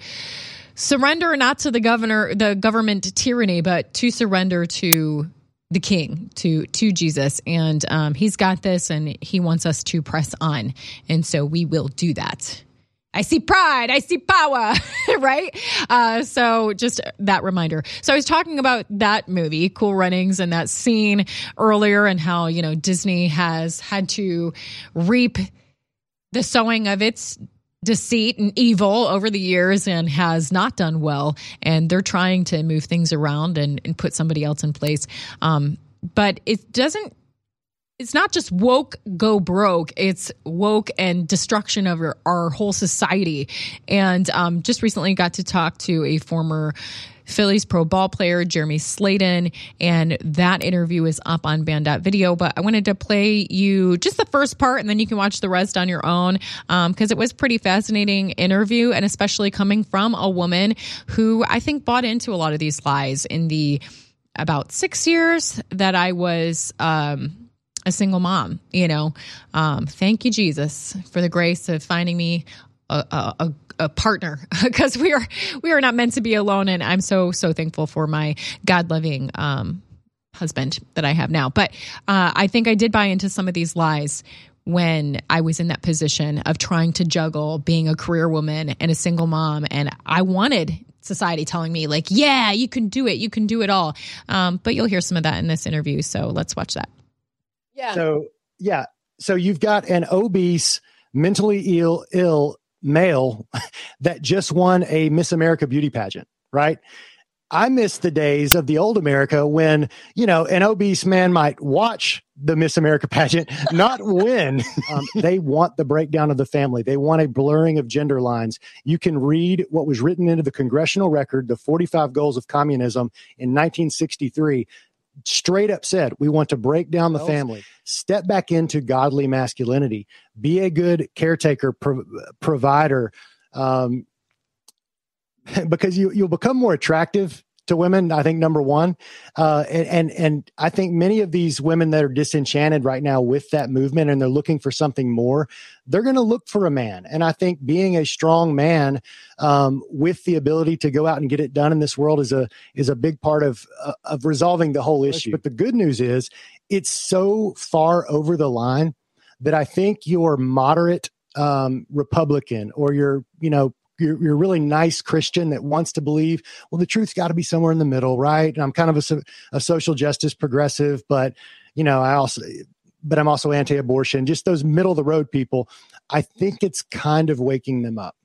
surrender not to the governor, the government tyranny, but to surrender to the king to to jesus and um, he's got this and he wants us to press on and so we will do that I see pride, I see power, right? Uh, so just that reminder. So I was talking about that movie, Cool Runnings, and that scene earlier, and how, you know, Disney has had to reap the sowing of its deceit and evil over the years and has not done well. And they're trying to move things around and, and put somebody else in place. Um, but it doesn't it's not just woke go broke it's woke and destruction of our, our whole society and um, just recently got to talk to a former Phillies pro ball player Jeremy Slaton, and that interview is up on band.video. But I wanted to play you just the first part, and then you can watch the rest on your own because um, it was pretty fascinating interview, and especially coming from a woman who I think bought into a lot of these lies in the about six years that I was. Um, a single mom. You know, um, thank you, Jesus, for the grace of finding me a, a, a partner because we are we are not meant to be alone. And I'm so so thankful for my God loving um, husband that I have now. But uh, I think I did buy into some of these lies when I was in that position of trying to juggle being a career woman and a single mom. And I wanted society telling me, like, yeah, you can do it, you can do it all. Um, but you'll hear some of that in this interview. So let's watch that. Yeah. So yeah. So you've got an obese, mentally ill, ill male that just won a Miss America beauty pageant, right? I miss the days of the old America when, you know, an obese man might watch the Miss America pageant, not win. Um, they want the breakdown of the family. They want a blurring of gender lines. You can read what was written into the congressional record, the 45 goals of communism in 1963 straight up said, we want to break down the family, step back into godly masculinity, be a good caretaker, pro- provider, um, because you you'll become more attractive to women. I think number one, uh, and, and and I think many of these women that are disenchanted right now with that movement and they're looking for something more, they're going to look for a man. And I think being a strong man um, with the ability to go out and get it done in this world is a is a big part of uh, of resolving the whole issue. But the good news is it's so far over the line that I think your moderate um, Republican or your you know you're, you're a really nice Christian that wants to believe, well, the truth's got to be somewhere in the middle, right? And I'm kind of a, a social justice progressive, but you know, I also, but I'm also anti-abortion. Just those middle of the road people. I think it's kind of waking them up.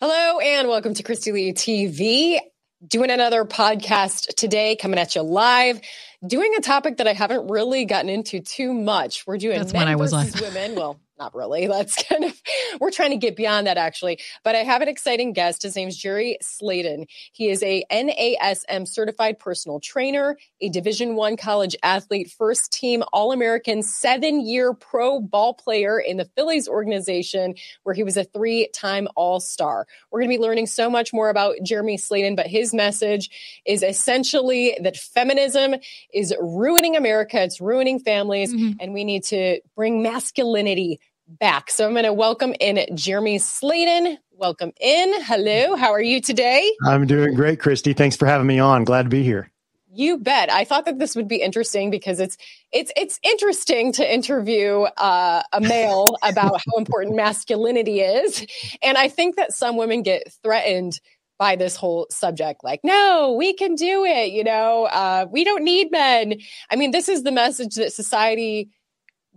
Hello and welcome to Christy Lee TV. Doing another podcast today, coming at you live doing a topic that I haven't really gotten into too much. We're doing That's men when I was on. women. Well, not really. That's kind of we're trying to get beyond that actually. But I have an exciting guest. His name's Jerry Slaton. He is a NASM certified personal trainer, a Division One college athlete, first team All American, seven year pro ball player in the Phillies organization, where he was a three time All Star. We're going to be learning so much more about Jeremy Slaton, but his message is essentially that feminism is ruining America. It's ruining families, mm-hmm. and we need to bring masculinity back. So I'm going to welcome in Jeremy Slaton. welcome in. Hello, how are you today? I'm doing great, Christy. Thanks for having me on. Glad to be here. You bet. I thought that this would be interesting because it's it's it's interesting to interview uh, a male about how important masculinity is, and I think that some women get threatened by this whole subject. Like, no, we can do it. You know, uh, we don't need men. I mean, this is the message that society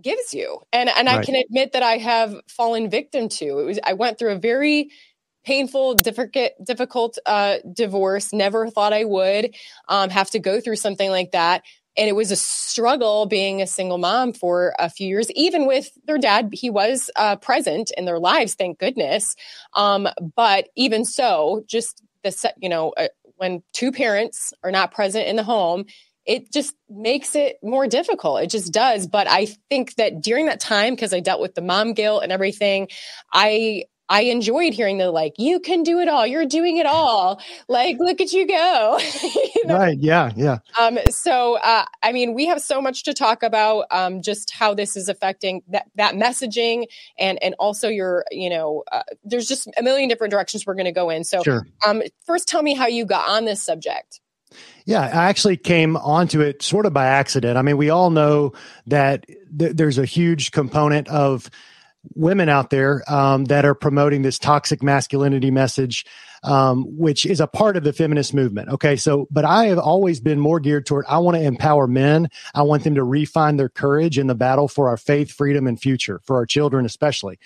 gives you, and and right. I can admit that I have fallen victim to. It was I went through a very painful, difficult, difficult uh, divorce. Never thought I would um, have to go through something like that. And it was a struggle being a single mom for a few years, even with their dad. He was uh, present in their lives, thank goodness. Um, but even so, just the you know, uh, when two parents are not present in the home, it just makes it more difficult. It just does. But I think that during that time, because I dealt with the mom guilt and everything, I I enjoyed hearing the like, you can do it all. You're doing it all. Like, look at you go. you know? Right. Yeah. Yeah. Um, so, uh, I mean, we have so much to talk about, um, just how this is affecting that, that messaging and, and also your, you know, uh, there's just a million different directions we're going to go in. So, sure. um, first tell me how you got on this subject. Yeah, I actually came onto it sort of by accident. I mean, we all know that th- there's a huge component of women out there um, that are promoting this toxic masculinity message, um, which is a part of the feminist movement. Okay. So, but I have always been more geared toward I want to empower men. I want them to refine their courage in the battle for our faith, freedom, and future, for our children, especially.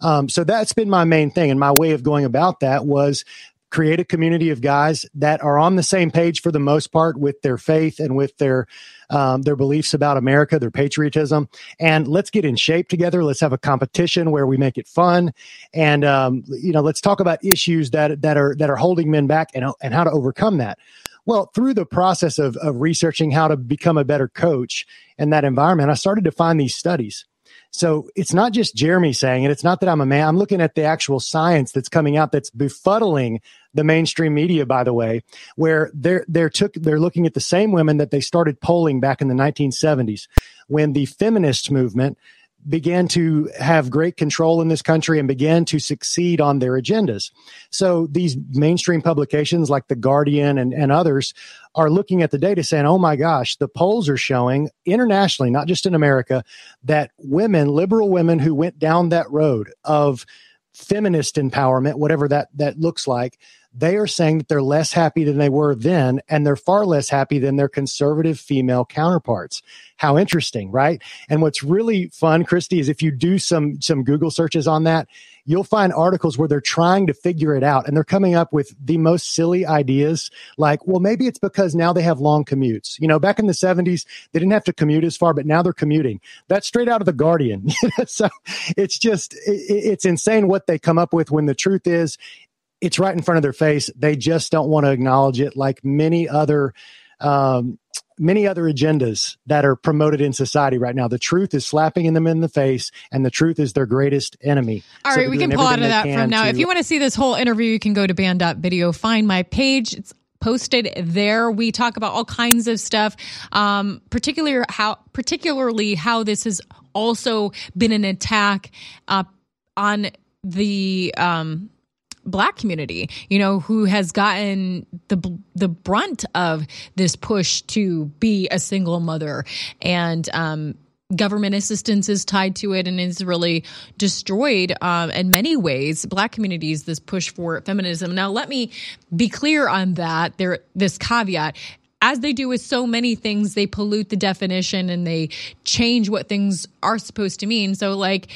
Um, so that's been my main thing. And my way of going about that was create a community of guys that are on the same page for the most part with their faith and with their um, their beliefs about America, their patriotism, and let's get in shape together. Let's have a competition where we make it fun, and um, you know, let's talk about issues that that are that are holding men back and and how to overcome that. Well, through the process of, of researching how to become a better coach in that environment, I started to find these studies so it's not just Jeremy saying it. It's not that I'm a man. I'm looking at the actual science that's coming out that's befuddling the mainstream media, by the way, where they're, they're took, they're looking at the same women that they started polling back in the 1970s when the feminist movement began to have great control in this country and began to succeed on their agendas. So these mainstream publications like The Guardian and, and others are looking at the data saying, oh my gosh, the polls are showing internationally, not just in America, that women, liberal women who went down that road of feminist empowerment, whatever that, that looks like, they are saying that they're less happy than they were then, and they're far less happy than their conservative female counterparts. How interesting, right? And what's really fun, Christy, is if you do some some Google searches on that, you'll find articles where they're trying to figure it out and they're coming up with the most silly ideas like well maybe it's because now they have long commutes you know back in the 70s they didn't have to commute as far but now they're commuting that's straight out of the guardian so it's just it, it's insane what they come up with when the truth is it's right in front of their face. They just don't want to acknowledge it, like many other um, many other agendas that are promoted in society right now. The truth is slapping them in the face, and the truth is their greatest enemy. All so right, we can pull out of that from now. To, if you want to see this whole interview, you can go to band.video, find my page. It's posted there. We talk about all kinds of stuff, um, particularly how particularly how this has also been an attack uh, on the um, black community, you know, who has gotten the the brunt of this push to be a single mother. And um government assistance is tied to it and is really destroyed um, in many ways. Black communities this push for feminism. Now let me be clear on that. There this caveat as they do with so many things, they pollute the definition and they change what things are supposed to mean. So, like,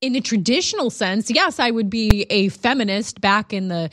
in a traditional sense, yes, I would be a feminist back in the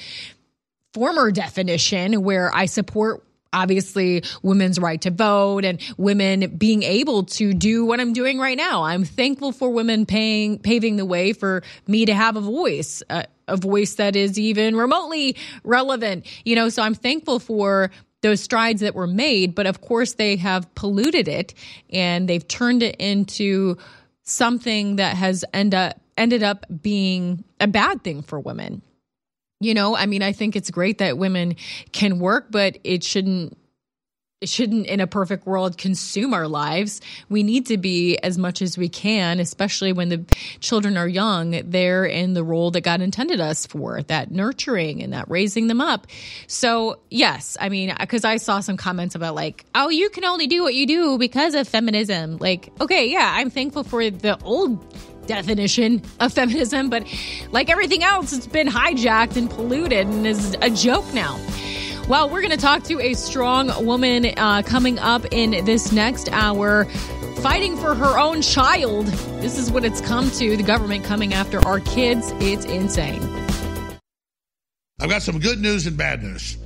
former definition where I support obviously women's right to vote and women being able to do what I'm doing right now. I'm thankful for women paying paving the way for me to have a voice, uh, a voice that is even remotely relevant. You know, so I'm thankful for those strides that were made, but of course they have polluted it and they've turned it into something that has end up ended up being a bad thing for women. You know, I mean, I think it's great that women can work, but it shouldn't shouldn't in a perfect world consume our lives. We need to be as much as we can, especially when the children are young, they're in the role that God intended us for, that nurturing and that raising them up. So, yes, I mean, because I saw some comments about like, oh, you can only do what you do because of feminism. Like, okay, yeah, I'm thankful for the old definition of feminism, but like everything else, it's been hijacked and polluted and is a joke now. Well, we're going to talk to a strong woman uh, coming up in this next hour, fighting for her own child. This is what it's come to the government coming after our kids. It's insane. I've got some good news and bad news.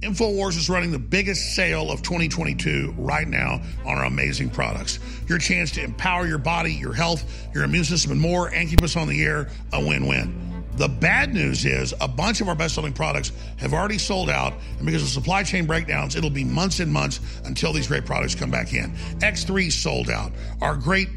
InfoWars is running the biggest sale of 2022 right now on our amazing products. Your chance to empower your body, your health, your immune system, and more, and keep us on the air a win win. The bad news is a bunch of our best selling products have already sold out, and because of supply chain breakdowns, it'll be months and months until these great products come back in. X3 sold out. Our great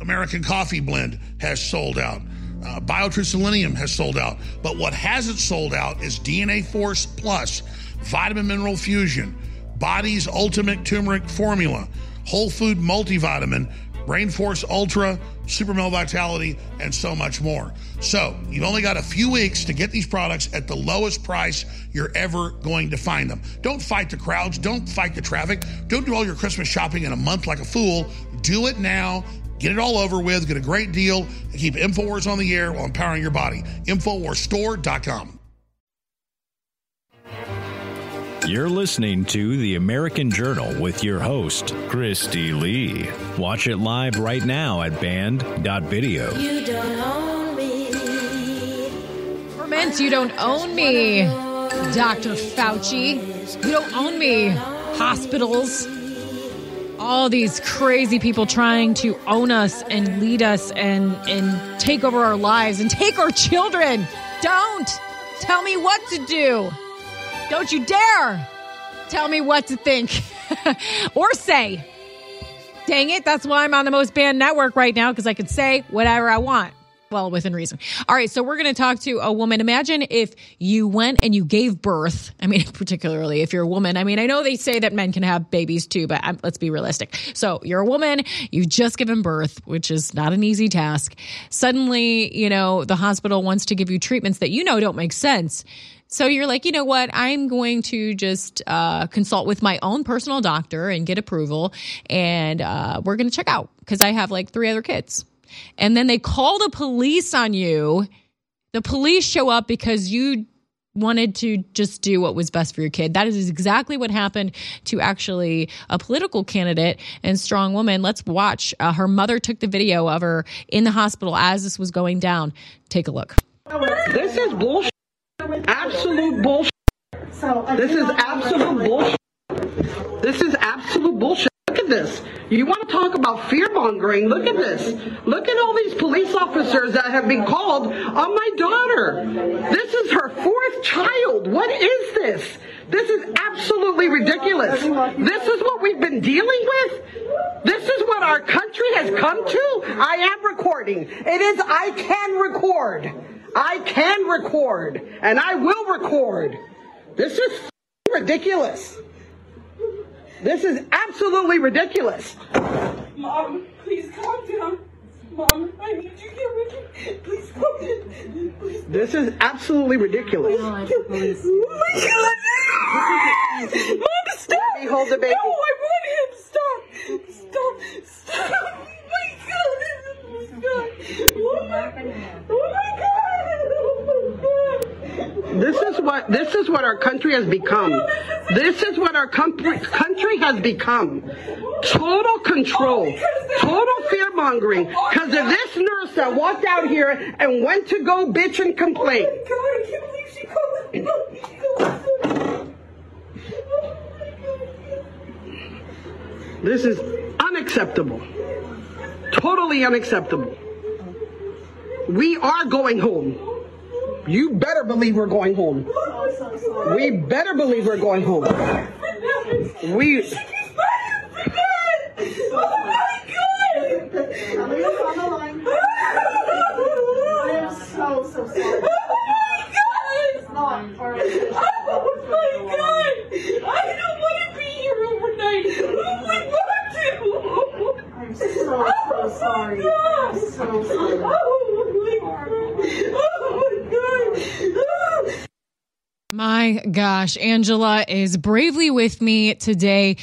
American coffee blend has sold out. Uh, BioTrue Selenium has sold out. But what hasn't sold out is DNA Force Plus, Vitamin Mineral Fusion, Body's Ultimate Turmeric Formula, Whole Food Multivitamin, Brain Force Ultra, Super Vitality, and so much more. So you've only got a few weeks to get these products at the lowest price you're ever going to find them. Don't fight the crowds. Don't fight the traffic. Don't do all your Christmas shopping in a month like a fool. Do it now. Get it all over with. Get a great deal. And keep InfoWars on the air while empowering your body. InfoWarsStore.com. You're listening to The American Journal with your host, Christy Lee. Watch it live right now at band.video. You don't own me. Government, you don't own me. Dr. Fauci, you don't own me. Hospitals, all these crazy people trying to own us and lead us and, and take over our lives and take our children. Don't tell me what to do. Don't you dare tell me what to think or say. Dang it, that's why I'm on the most banned network right now because I can say whatever I want. Well, within reason. All right, so we're going to talk to a woman. Imagine if you went and you gave birth. I mean, particularly if you're a woman. I mean, I know they say that men can have babies too, but I'm, let's be realistic. So you're a woman, you've just given birth, which is not an easy task. Suddenly, you know, the hospital wants to give you treatments that you know don't make sense. So you're like, you know what? I'm going to just uh, consult with my own personal doctor and get approval, and uh, we're going to check out because I have like three other kids. And then they call the police on you. The police show up because you wanted to just do what was best for your kid. That is exactly what happened to actually a political candidate and strong woman. Let's watch. Uh, her mother took the video of her in the hospital as this was going down. Take a look. This is bullshit. Absolute bullshit. This is absolute bullshit. This is absolute bullshit. Look at this. You want to talk about fear mongering? Look at this. Look at all these police officers that have been called on my daughter. This is her fourth child. What is this? This is absolutely ridiculous. This is what we've been dealing with. This is what our country has come to. I am recording. It is, I can record. I can record. And I will record. This is ridiculous. This is absolutely ridiculous. Mom, please calm down. Mom, I need you here with me. Please calm down. Please. This is absolutely ridiculous. Oh my God. Mom, stop. Let me hold the baby. No, I want him. Stop. Stop. Stop. Oh my God. Oh my God. Oh my, oh my God. This is what this is what our country has become. This is what our country country has become. Total control, total fear mongering. Because of this nurse that walked out here and went to go bitch and complain. This is unacceptable. Totally unacceptable. We are going home. You better believe we're going home. We better believe we're going home. We. Oh my God! I am so, so sorry. Oh my God! Oh my God! I don't want to be here over My Angela is bravely with me today,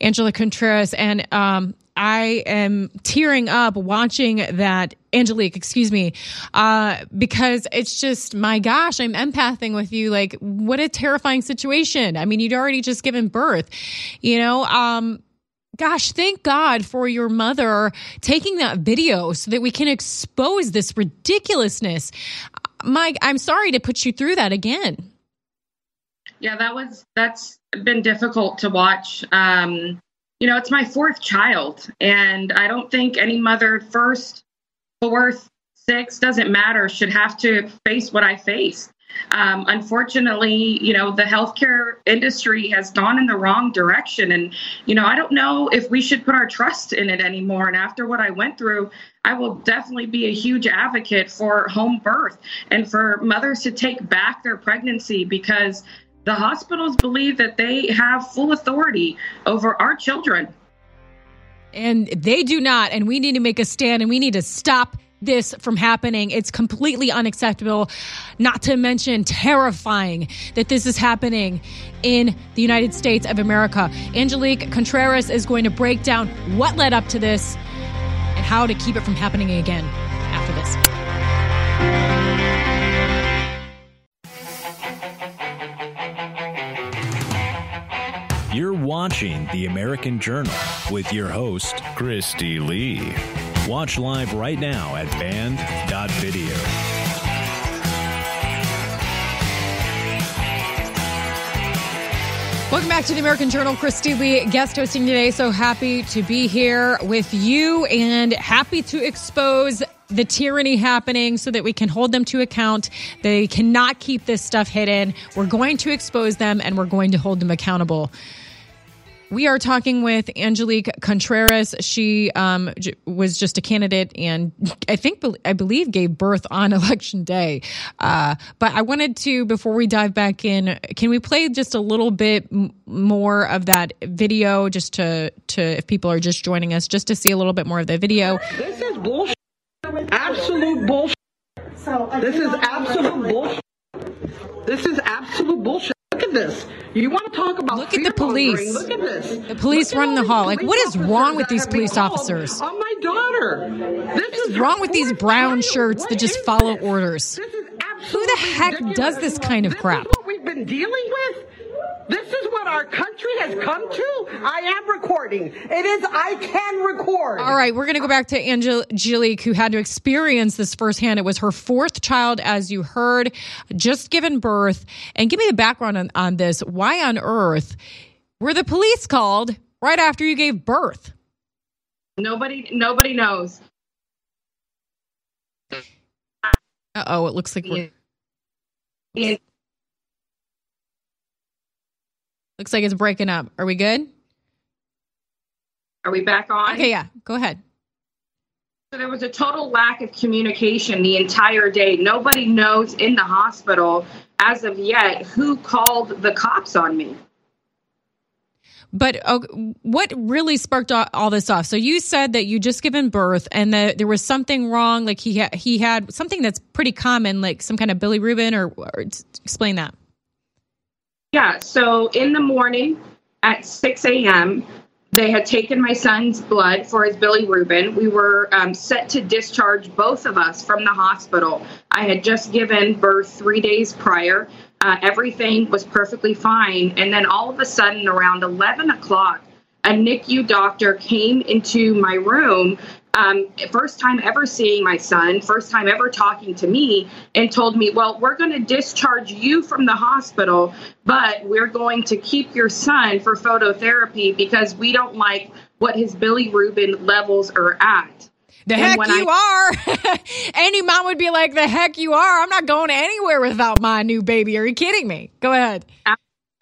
Angela Contreras, and um, I am tearing up watching that Angelique, excuse me, uh, because it's just my gosh, I'm empathing with you. Like, what a terrifying situation. I mean, you'd already just given birth, you know. Um, gosh, thank God for your mother taking that video so that we can expose this ridiculousness. Mike, I'm sorry to put you through that again. Yeah, that was that's been difficult to watch. Um, you know, it's my fourth child, and I don't think any mother, first, fourth, sixth, doesn't matter, should have to face what I faced. Um, unfortunately, you know, the healthcare industry has gone in the wrong direction. And, you know, I don't know if we should put our trust in it anymore. And after what I went through, I will definitely be a huge advocate for home birth and for mothers to take back their pregnancy because the hospitals believe that they have full authority over our children. And they do not. And we need to make a stand and we need to stop this from happening. It's completely unacceptable, not to mention terrifying that this is happening in the United States of America. Angelique Contreras is going to break down what led up to this and how to keep it from happening again after this. You're watching The American Journal with your host, Christy Lee. Watch live right now at band.video. Welcome back to the American Journal. Christy Lee, guest hosting today. So happy to be here with you and happy to expose the tyranny happening so that we can hold them to account. They cannot keep this stuff hidden. We're going to expose them and we're going to hold them accountable. We are talking with Angelique Contreras. She um, j- was just a candidate and I think, I believe, gave birth on election day. Uh, but I wanted to, before we dive back in, can we play just a little bit m- more of that video just to, to, if people are just joining us, just to see a little bit more of the video? This is bullshit. Absolute bullshit. So This is absolute bullshit. This is absolute bullshit. Look at this. You want to talk about Look at the police. Look at this. The police running the hall. Like, what is wrong with these police officers? On my daughter. This What's wrong with these brown shirts that just follow orders? Who the heck does this kind of crap? what we've been dealing with? This is what our country has come to? I am recording. It is, I can record. All right, we're going to go back to Angelique, who had to experience this firsthand. It was her fourth child, as you heard, just given birth. And give me the background on, on this. Why on earth were the police called right after you gave birth? Nobody, nobody knows. Uh oh, it looks like we're. Looks like it's breaking up. Are we good? Are we back on? Okay, yeah, go ahead. So there was a total lack of communication the entire day. Nobody knows in the hospital as of yet who called the cops on me. But uh, what really sparked all, all this off? So you said that you just given birth and that there was something wrong. Like he ha- he had something that's pretty common, like some kind of bilirubin, or, or explain that. Yeah. So in the morning at 6 a.m., they had taken my son's blood for his bilirubin. We were um, set to discharge both of us from the hospital. I had just given birth three days prior. Uh, everything was perfectly fine. And then all of a sudden, around 11 o'clock, a NICU doctor came into my room. Um, first time ever seeing my son, first time ever talking to me, and told me, Well, we're going to discharge you from the hospital, but we're going to keep your son for phototherapy because we don't like what his bilirubin levels are at. The And heck you are. Any mom would be like, the heck you are. I'm not going anywhere without my new baby. Are you kidding me? Go ahead.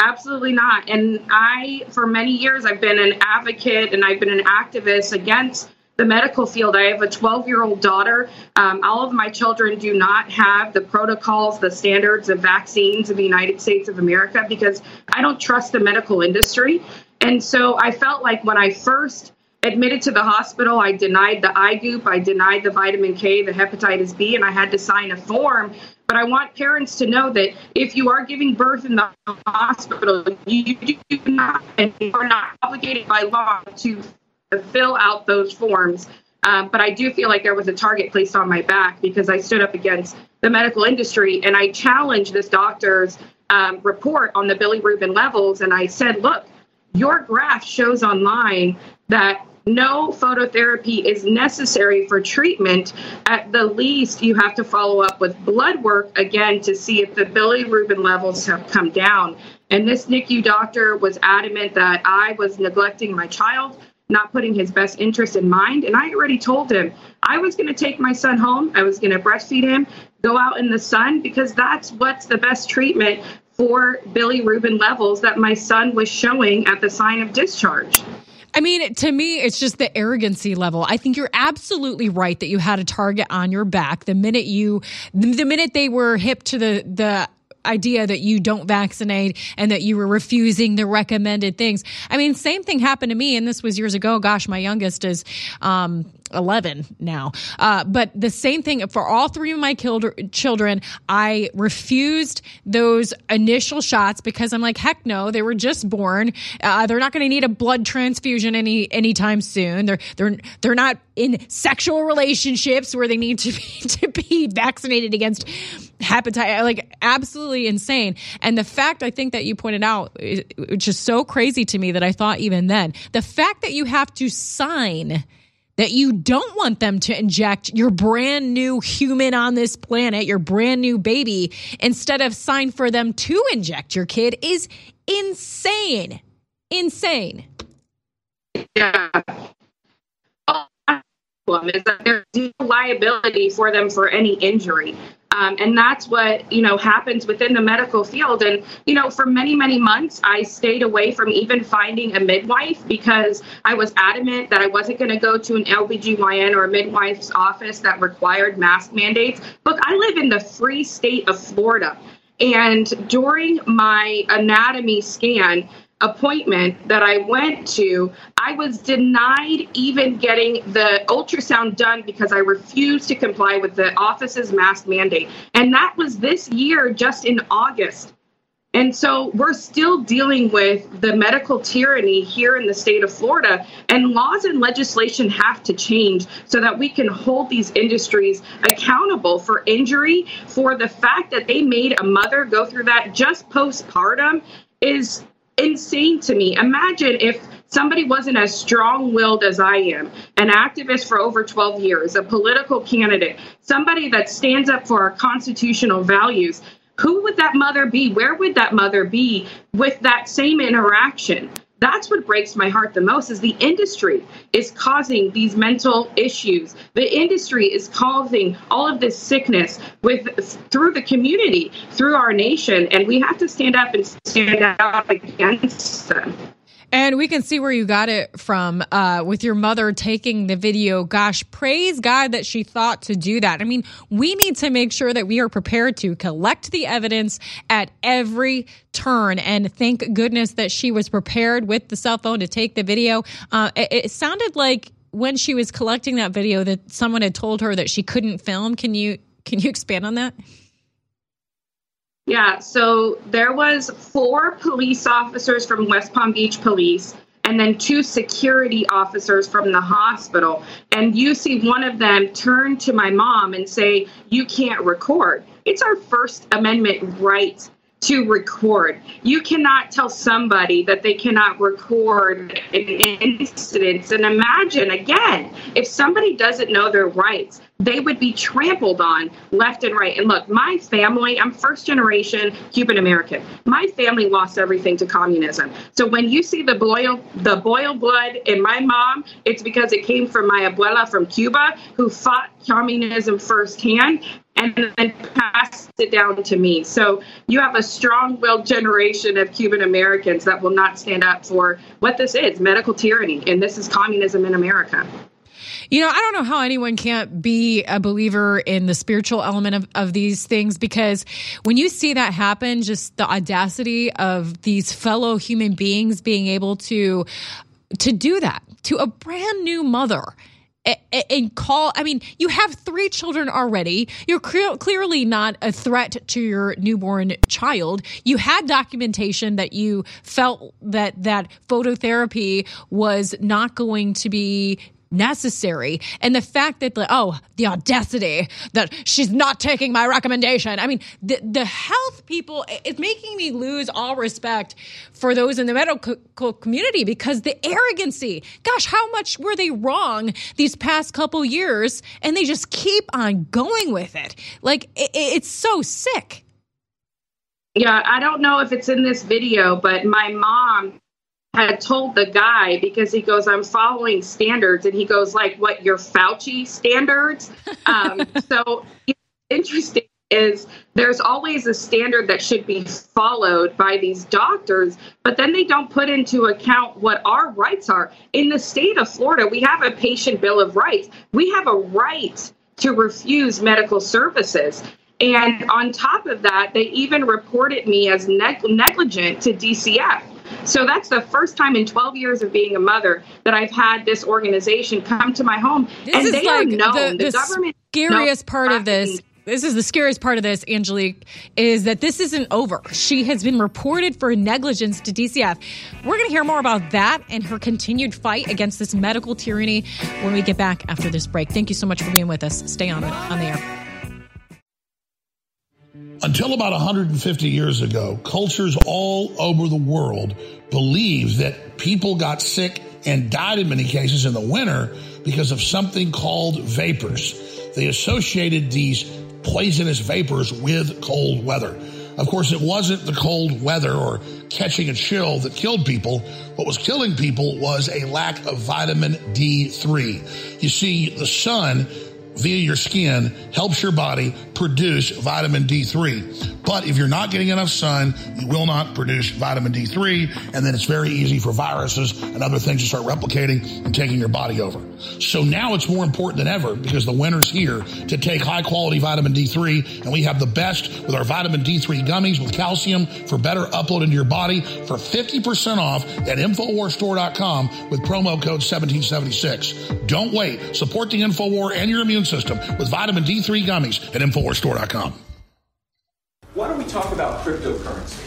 Absolutely not. And I, for many years, I've been an advocate and I've been an activist against the medical field. I have a 12 year old daughter. Um, all of my children do not have the protocols, the standards of vaccines of the United States of America because I don't trust the medical industry. And so I felt like when I first admitted to the hospital, I denied the eye goop, I denied the vitamin K, the hepatitis B, and I had to sign a form But I want parents to know that if you are giving birth in the hospital, you do not and you are not obligated by law to fill out those forms. Um, but I do feel like there was a target placed on my back because I stood up against the medical industry and I challenged this doctor's um, report on the bilirubin levels. And I said, look, your graph shows online that no phototherapy is necessary for treatment. At the least, you have to follow up with blood work again to see if the bilirubin levels have come down. And this NICU doctor was adamant that I was neglecting my child, not putting his best interest in mind. And I already told him I was going to take my son home, I was going to breastfeed him, go out in the sun, because that's what's the best treatment for bilirubin levels that my son was showing at the sign of discharge. I mean, to me, it's just the arrogancy level. I think you're absolutely right that you had a target on your back the minute you, the minute they were hip to the the idea that you don't vaccinate and that you were refusing the recommended things. I mean, same thing happened to me, and this was years ago. Gosh, my youngest is um, 11 now. Uh, but the same thing for all three of my children, I refused those initial shots because I'm like, heck no, they were just born. Uh, they're not going to need a blood transfusion any anytime soon. They're they're they're not in sexual relationships where they need to be to be vaccinated against hepatitis. Like absolutely insane. And the fact I think that you pointed out, which is so crazy to me that I thought even then, the fact that you have to sign that you don't want them to inject your brand new human on this planet, your brand new baby, instead of sign for them to inject your kid is insane. Insane. Yeah. Is that there's no liability for them for any injury. Um, and that's what you know happens within the medical field. And you know for many many months i stayed away from even finding a midwife because i was adamant that i wasn't going to go to an OB-GYN or a midwife's office that required mask mandates. Look i live in the free state of florida. And during my anatomy scan appointment that I went to, I was denied even getting the ultrasound done because I refused to comply with the office's mask mandate. And that was this year, just in August. And so we're still dealing with the medical tyranny here in the state of Florida, and laws and legislation have to change so that we can hold these industries accountable for injury, for the fact that they made a mother go through that just postpartum is insane to me. Imagine if somebody wasn't as strong willed as I am, an activist for over 12 years, a political candidate, somebody that stands up for our constitutional values. Who would that mother be? Where would that mother be with that same interaction? That's what breaks my heart the most is the industry is causing these mental issues. The industry is causing all of this sickness with through the community through our nation and we have to stand up and stand out against them and we can see where you got it from uh, with your mother taking the video. Gosh, praise God that she thought to do that. I mean, we need to make sure that we are prepared to collect the evidence at every turn. And thank goodness that she was prepared with the cell phone to take the video. Uh, it, it sounded like when she was collecting that video that someone had told her that she couldn't film. Can you can you expand on that? Yeah, so there was four police officers from West Palm Beach Police and then two security officers from the hospital. And you see one of them turn to my mom and say, You can't record. It's our First Amendment right to record. You cannot tell somebody that they cannot record an incident. And imagine again, if somebody doesn't know their rights, they would be trampled on left and right. And look, my family, I'm first generation Cuban American. My family lost everything to communism. So when you see the boil the boil blood in my mom, it's because it came from my abuela from Cuba who fought communism firsthand and then passed it down to me. So you have a strong-willed generation of Cuban Americans that will not stand up for what this is, medical tyranny, and this is communism in America. You know, I don't know how anyone can't be a believer in the spiritual element of, of these things because when you see that happen, just the audacity of these fellow human beings being able to to do that to a brand new mother and call i mean you have three children already. You're clearly not a threat to your newborn child. You had documentation that you felt that that phototherapy was not going to be necessary. And the fact that, the, oh, the audacity that she's not taking my recommendation. I mean, the, the health people, it's making me lose all respect for those in the medical community because the arrogancy, gosh, how much were they wrong these past couple years? And they just keep on going with it. Like, it, it's so sick. Yeah, I don't know if it's in this video, but my mom had told the guy because he goes, I'm following standards. And he goes, like, what, your Fauci standards? Um, so interesting is there's always a standard that should be followed by these doctors, but then they don't put into account what our rights are. In the state of Florida, we have a patient bill of rights. We have a right to refuse medical services. And on top of that, they even reported me as neg- negligent to DCF. So that's the first time in 12 years of being a mother that I've had this organization come to my home. This and is they like are known. the, The, the government scariest part of this. This is the scariest part of this, Angelique, is that this isn't over. She has been reported for negligence to DCF. We're going to hear more about that and her continued fight against this medical tyranny when we get back after this break. Thank you so much for being with us. Stay on on the air. Until about 150 years ago, cultures all over the world believed that people got sick and died in many cases in the winter because of something called vapors. They associated these poisonous vapors with cold weather. Of course, it wasn't the cold weather or catching a chill that killed people. What was killing people was a lack of vitamin D3. You see, the sun via your skin helps your body produce vitamin D3. But if you're not getting enough sun, you will not produce vitamin D3, and then it's very easy for viruses and other things to start replicating and taking your body over. So now it's more important than ever because the winter's here to take high quality vitamin D3, and we have the best with our vitamin D3 gummies with calcium for better upload into your body for 50% off at InfoWarsStore.com with promo code 1776. Don't wait. Support the InfoWar and your immune system with vitamin D3 gummies at InfoWarsStore.com. Why don't we talk about cryptocurrency?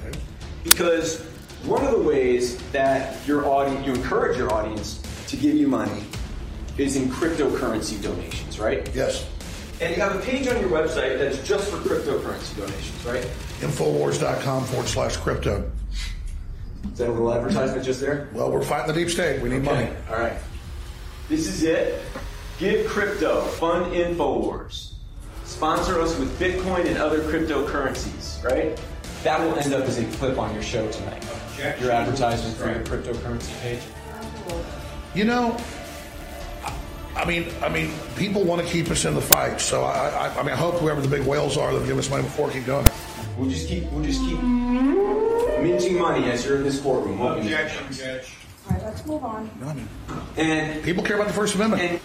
Okay. Because one of the ways that your audience, you encourage your audience to give you money is in cryptocurrency donations, right? Yes. And you have a page on your website that's just for cryptocurrency donations, right? Infowars.com forward slash crypto. Is that a little advertisement just there? Well, we're fighting the deep state. We need Okay, money. All right. This is it. Give crypto. Fund Infowars. Sponsor us with Bitcoin and other cryptocurrencies, right? That will end up as a clip on your show tonight. Your advertisement for your cryptocurrency page. You know, I mean, I mean, people want to keep us in the fight. So I, I, I mean, I hope whoever the big whales are that give us money before keep doing it. We'll just keep, we'll just keep minting money as you're in this courtroom. Objection, Judge. All right, let's move on. No, I mean, And people care about the First Amendment.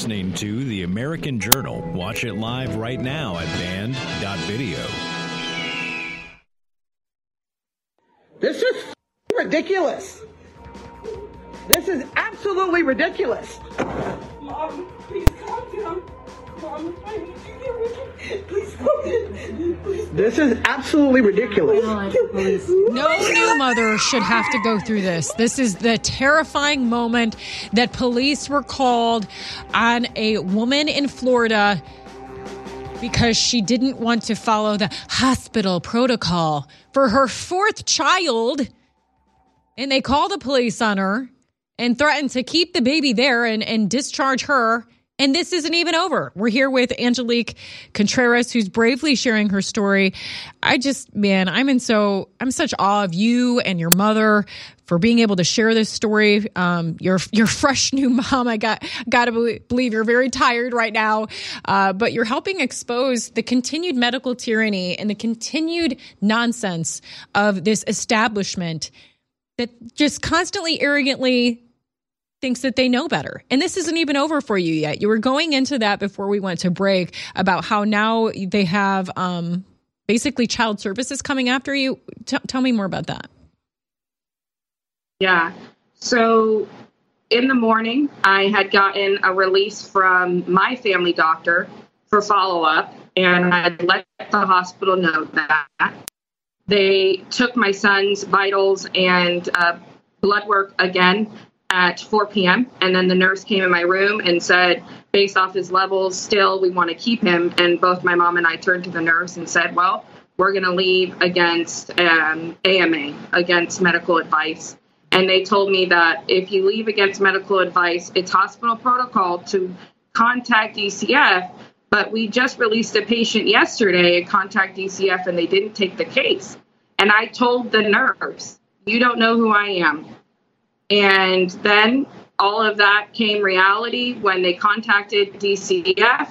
Listening to The American Journal. Watch it live right now at band.video. This is ridiculous. This is absolutely ridiculous. Mom, please calm down. Mom, I need you here with me. Please calm down. Please. This is absolutely ridiculous. No new mother should have to go through this. This is the terrifying moment that police were called on a woman in Florida because she didn't want to follow the hospital protocol for her fourth child. And they called the police on her and threatened to keep the baby there and, and discharge her. And this isn't even over. We're here with Angelique Contreras, who's bravely sharing her story. I just, man, I'm in so, I'm such awe of you and your mother for being able to share this story. Um, you're, you're fresh new mom. I got, got to believe you're very tired right now. Uh, but you're helping expose the continued medical tyranny and the continued nonsense of this establishment that just constantly arrogantly thinks that they know better. And this isn't even over for you yet. You were going into that before we went to break about how now they have um, basically child services coming after you. T- tell me more about that. Yeah. So in the morning, I had gotten a release from my family doctor for follow up, and I let the hospital know that. They took my son's vitals and uh, blood work again at 4 p.m. And then the nurse came in my room and said, based off his levels, still, we want to keep him. And both my mom and I turned to the nurse and said, well, we're going to leave against um, AMA, against medical advice. And they told me that if you leave against medical advice, it's hospital protocol to contact DCF. But we just released a patient yesterday and contact DCF and they didn't take the case. And I told the nurse, you don't know who I am. And then all of that came reality when they contacted DCF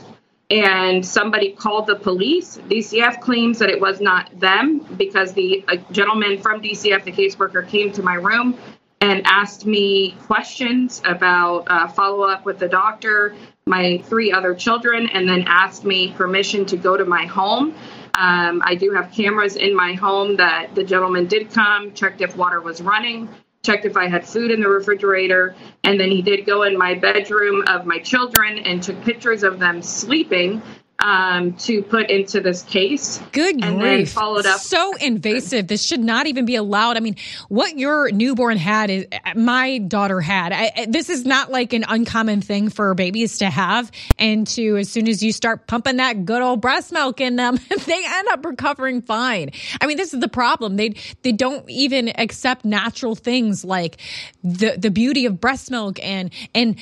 and somebody called the police. DCF claims that it was not them because the gentleman from DCF, the caseworker, came to my room and asked me questions about uh, follow up with the doctor, my three other children, and then asked me permission to go to my home. Um, I do have cameras in my home that the gentleman did come, checked if water was running, checked if I had food in the refrigerator, and then he did go in my bedroom of my children and took pictures of them sleeping um, to put into this case. Good and grief. then followed up. So invasive. This should not even be allowed. I mean, what your newborn had is my daughter had. I, this is not like an uncommon thing for babies to have. And to as soon as you start pumping that good old breast milk in them, they end up recovering fine. I mean, this is the problem. They they don't even accept natural things like the the beauty of breast milk and and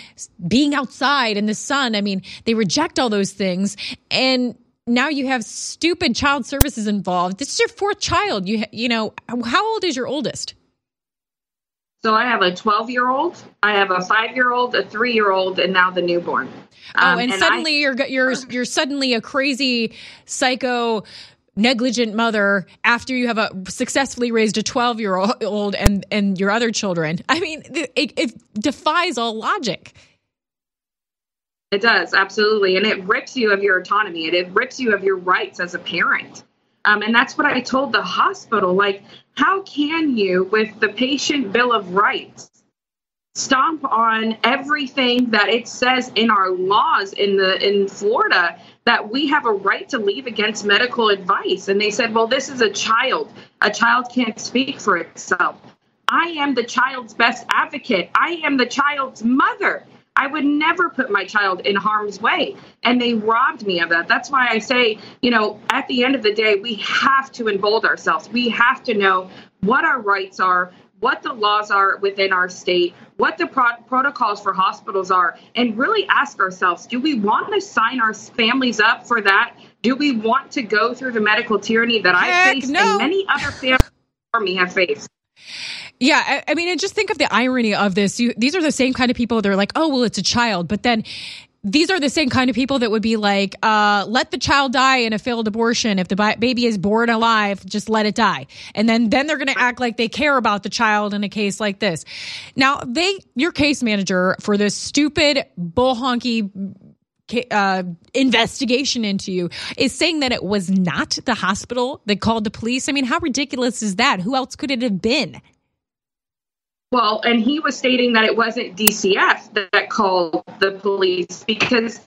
being outside in the sun. I mean, they reject all those things and now you have stupid child services involved. This is your fourth child. You you know how old is your oldest? So I have a 12 year old, I have a five year old, a three year old, and now the newborn. Oh, Um, and, and suddenly I- you're you're you're suddenly a crazy psycho negligent mother after you have a successfully raised a 12 year old and and your other children. I mean, it, it defies all logic. It does, absolutely. And it rips you of your autonomy. It, it rips you of your rights as a parent. Um, and that's what I told the hospital. Like, how can you, with the patient bill of rights, stomp on everything that it says in our laws in the in Florida that we have a right to leave against medical advice? And they said, well, this is a child. A child can't speak for itself. I am the child's best advocate. I am the child's mother. I would never put my child in harm's way. And they robbed me of that. That's why I say, you know, at the end of the day, we have to embold ourselves. We have to know what our rights are, what the laws are within our state, what the pro- protocols for hospitals are, and really ask ourselves do we want to sign our families up for that? Do we want to go through the medical tyranny that I Heck faced no. and many other families before me have faced? Yeah, I, I mean, and just think of the irony of this. You, these are the same kind of people They're like, "Oh, well, it's a child," but then these are the same kind of people that would be like, uh, "Let the child die in a failed abortion. If the bi- baby is born alive, just let it die." And then then they're going to act like they care about the child in a case like this. Now, they, your case manager for this stupid bull honky uh, investigation into you is saying that it was not the hospital that called the police. I mean, how ridiculous is that? Who else could it have been? Well, and he was stating that it wasn't DCF that, that called the police because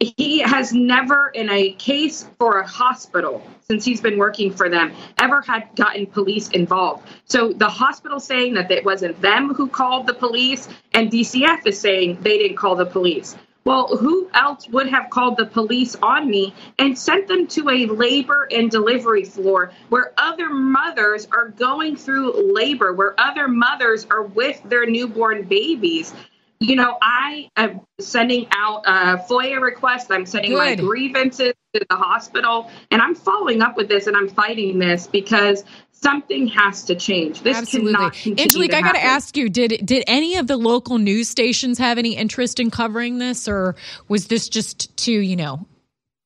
he has never, in a case for a hospital, since he's been working for them, ever had gotten police involved. So the hospital saying that it wasn't them who called the police, and DCF is saying they didn't call the police. Well, who else would have called the police on me and sent them to a labor and delivery floor where other mothers are going through labor, where other mothers are with their newborn babies? You know, I am sending out uh, FOIA requests. I'm sending my grievances to the hospital, and I'm following up with this and I'm fighting this because something has to change. This cannot continue Angelique, I got to ask you did did any of the local news stations have any interest in covering this or was this just to, you know,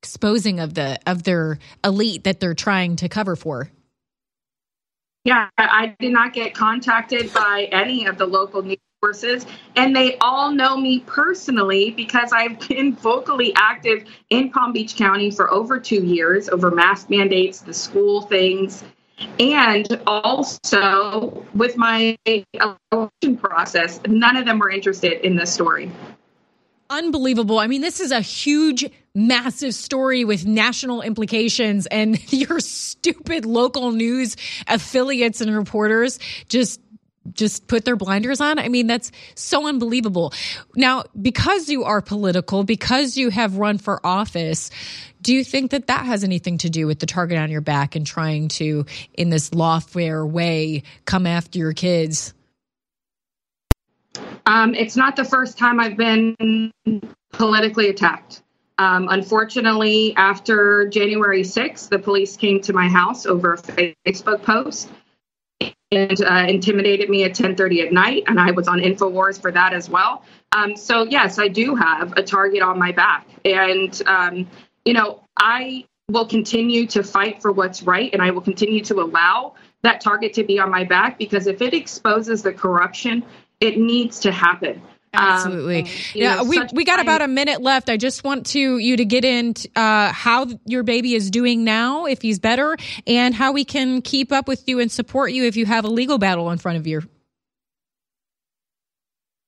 exposing of the of their elite that they're trying to cover for? Yeah, I did not get contacted by any of the local news sources, and they all know me personally because I've been vocally active in Palm Beach County for over two years over mask mandates, the school things. And also with my election process, none of them were interested in this story. Unbelievable. I mean, this is a huge, massive story with national implications, and your stupid local news affiliates and reporters just just put their blinders on. I mean, that's so unbelievable. Now, because you are political, because you have run for office, do you think that that has anything to do with the target on your back and trying to, in this lawfare way, come after your kids? Um, it's not the first time I've been politically attacked. Um, unfortunately, after January 6th, the police came to my house over a Facebook post and uh, intimidated me at 10:30 at night, and I was on Infowars for that as well. Um, so yes, I do have a target on my back, and um, you know I will continue to fight for what's right, and I will continue to allow that target to be on my back because if it exposes the corruption, it needs to happen. Absolutely. Um, yeah, we we got about a minute left. I just want to you to get in uh, how your baby is doing now, if he's better, and how we can keep up with you and support you if you have a legal battle in front of you.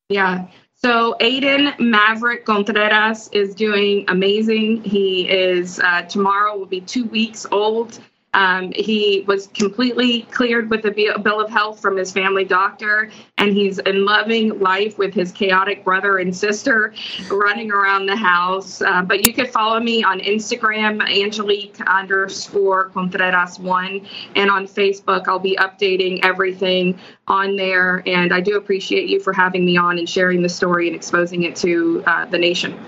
Yeah. So Aiden Maverick Contreras is doing amazing. He is uh, tomorrow will be two weeks old. Um, he was completely cleared with a bill of health from his family doctor, and he's in loving life with his chaotic brother and sister running around the house. Uh, but you could follow me on Instagram, Angelique underscore Contreras one, and on Facebook. I'll be updating everything on there. And I do appreciate you for having me on and sharing the story and exposing it to uh, the nation.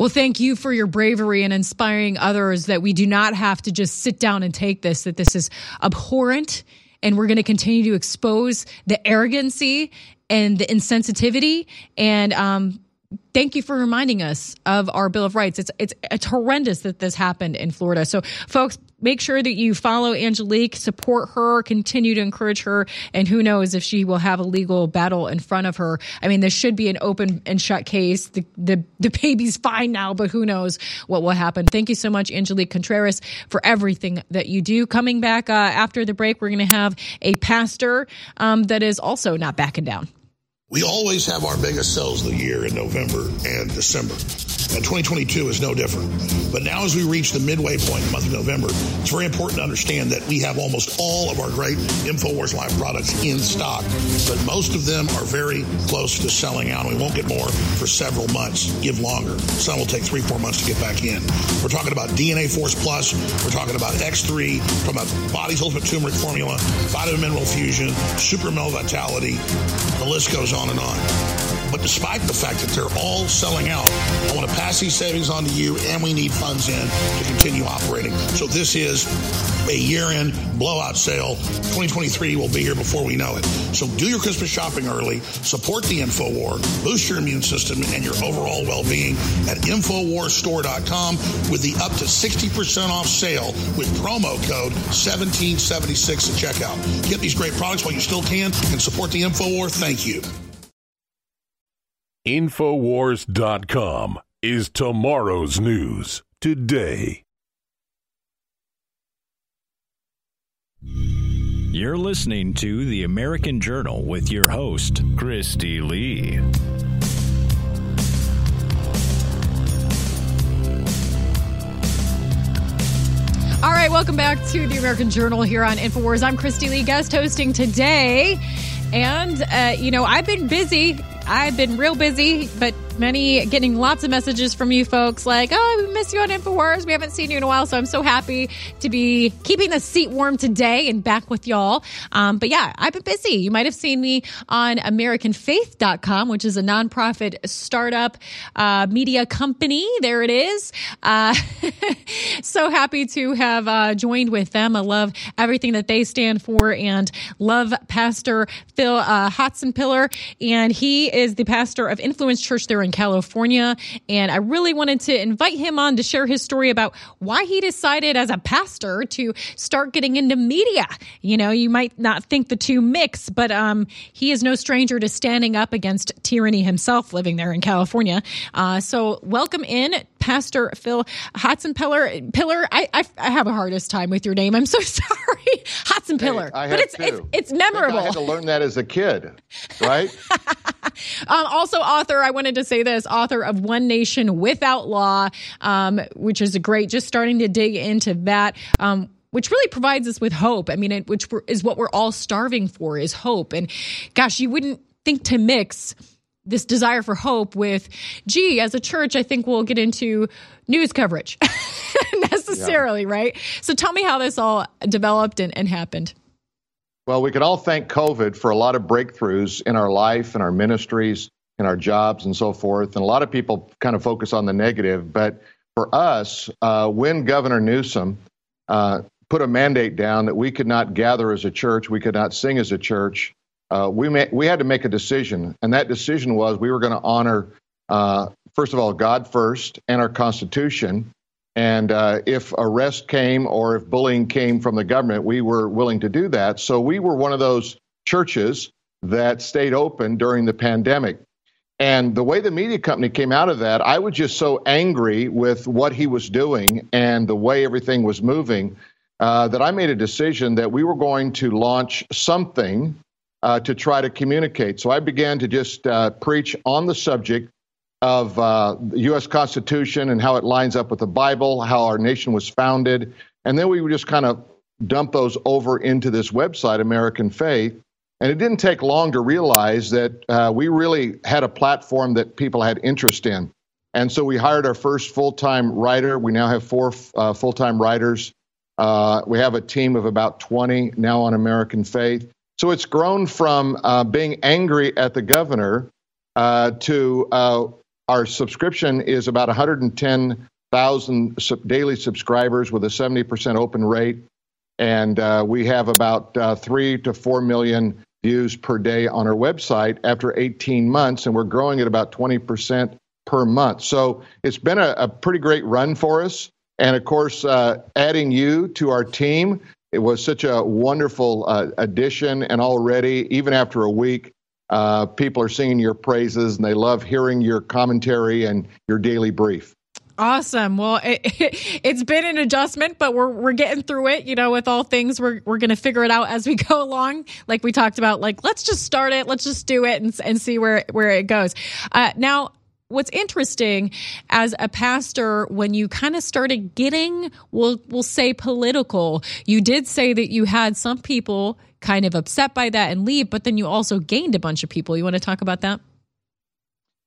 Well, thank you for your bravery and inspiring others that we do not have to just sit down and take this, that this is abhorrent. And we're going to continue to expose the arrogancy and the insensitivity. And um, thank you for reminding us of our Bill of Rights. It's, it's, it's horrendous that this happened in Florida. So, folks, make sure that you follow Angelique, support her, continue to encourage her, and who knows if she will have a legal battle in front of her. I mean, this should be an open and shut case. The the, the baby's fine now, but who knows what will happen. Thank you so much, Angelique Contreras, for everything that you do. Coming back uh, after the break, we're going to have a pastor um, that is also not backing down. We always have our biggest sales of the year in November and December. And 2022 is no different. But now, as we reach the midway point in the month of November, it's very important to understand that we have almost all of our great InfoWars Live products in stock. But most of them are very close to selling out. We won't get more for several months, give longer. Some will take three, four months to get back in. We're talking about DNA Force Plus. We're talking about X3, from a Body's Ultimate Turmeric Formula, Vitamin Mineral Fusion, Super Male Vitality. The list goes on and on. But despite the fact that they're all selling out, I want to pass these savings on to you, and we need funds in to continue operating. So this is a year-end blowout sale. 2023 will be here before we know it. So do your Christmas shopping early, support the InfoWar, boost your immune system and your overall well-being at InfoWarsStore.com with the up to 60% off sale with promo code 1776 at checkout. Get these great products while you still can and support the InfoWar. Thank you. Infowars.com is tomorrow's news today. You're listening to the American Journal with your host, Kristi Leigh. All right, welcome back to the American Journal here on InfoWars. I'm Kristi Leigh, guest hosting today. And, uh, you know, I've been busy I've been real busy, but many getting lots of messages from you folks like, oh, we miss you on InfoWars. We haven't seen you in a while. So I'm so happy to be keeping the seat warm today and back with y'all. Um, but yeah, I've been busy. You might have seen me on AmericanFaith.com, which is a nonprofit startup uh, media company. There it is. Uh, so happy to have uh, joined with them. I love everything that they stand for and love Pastor Phil uh, Pillar. And he is the pastor of Influence Church there there in California. And I really wanted to invite him on to share his story about why he decided as a pastor to start getting into media. You know, you might not think the two mix, but um, he is no stranger to standing up against tyranny himself living there in California. Uh, so welcome in Pastor Phil Hotsenpiller. Pillar, I, I, I have a hardest time with your name. I'm so sorry, Hotsenpiller. I but it's, it's it's I memorable. had to learn that as a kid, right? Um, also, author, I wanted to say this author of One Nation Without Law, um, which is a great, just starting to dig into that. Um, which really provides us with hope. I mean, it, which we're, is what we're all starving for is hope. And gosh, you wouldn't think to mix this desire for hope with, gee, as a church, I think we'll get into news coverage necessarily, right? So tell me how this all developed and, and happened. Well, we can all thank COVID for a lot of breakthroughs in our life and our ministries and our jobs and so forth. And a lot of people kind of focus on the negative. But for us, uh, when Governor Newsom uh, put a mandate down that we could not gather as a church, we could not sing as a church, uh, we, ma- we had to make a decision. And that decision was we were going to honor, uh, first of all, God first and our Constitution. And uh, if arrest came or if bullying came from the government, we were willing to do that. So we were one of those churches that stayed open during the pandemic. And the way the media company came out of that, I was just so angry with what he was doing and the way everything was moving uh, that I made a decision that we were going to launch something uh, to try to communicate. So I began to just uh, preach on the subject of uh, the U.S. Constitution and how it lines up with the Bible, how our nation was founded. And then we would just kind of dump those over into this website, American Faith. And it didn't take long to realize that uh, we really had a platform that people had interest in. And so we hired our first full time writer. We now have four uh, full time writers. Uh, we have a team of about 20 now on American Faith. So it's grown from uh, being angry at the governor uh, to uh, our subscription is about 110,000 sub- daily subscribers with a 70% open rate. And uh, we have about uh, three to four million views per day on our website after 18 months, and we're growing at about 20% per month. So it's been a, a pretty great run for us. And of course, uh, adding you to our team, it was such a wonderful uh, addition. And already, even after a week, uh, people are singing your praises and they love hearing your commentary and your daily brief. Awesome. Well, it, has been an adjustment, but we're we're getting through it. You know, with all things, we're we're going to figure it out as we go along. Like we talked about, like let's just start it, let's just do it, and and see where where it goes. Uh, now, what's interesting as a pastor when you kind of started getting we'll we'll say political you did say that you had some people kind of upset by that and leave but then you also gained a bunch of people you want to talk about that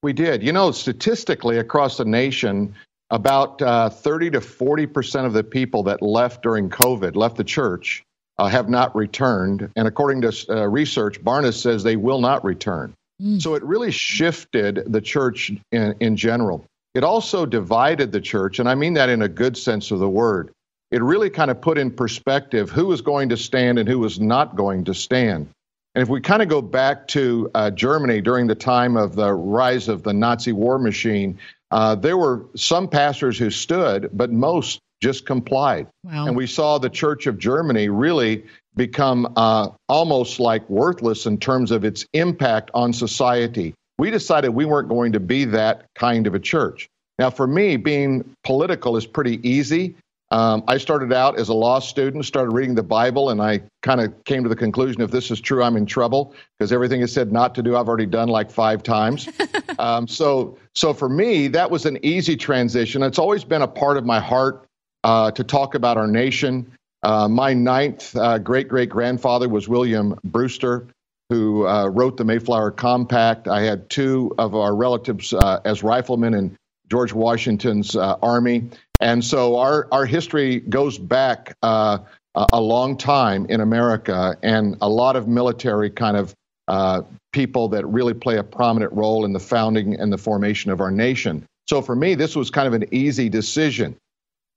We did. You know, statistically across the nation, about uh, 30 to 40 percent of the people that left during COVID, left the church, uh, have not returned. And according to uh, research, Barna says they will not return. So it really shifted the church in, in general. It also divided the church, and I mean that in a good sense of the word. It really kind of put in perspective who was going to stand and who was not going to stand. And if we kind of go back to uh, Germany during the time of the rise of the Nazi war machine, uh, there were some pastors who stood, but most just complied. Wow. And we saw the Church of Germany really become uh, almost like worthless in terms of its impact on society. We decided we weren't going to be that kind of a church. Now, for me, being political is pretty easy. Um, I started out as a law student, started reading the Bible, and I kind of came to the conclusion if this is true, I'm in trouble because everything is said not to do, I've already done like five times. um, so, so for me, that was an easy transition. It's always been a part of my heart uh, to talk about our nation. Uh, my ninth uh, great great grandfather was William Brewster, who uh, wrote the Mayflower Compact. I had two of our relatives uh, as riflemen in George Washington's army. And so our, our history goes back a a long time in America, and a lot of military kind of uh, people that really play a prominent role in the founding and the formation of our nation. So for me, this was kind of an easy decision.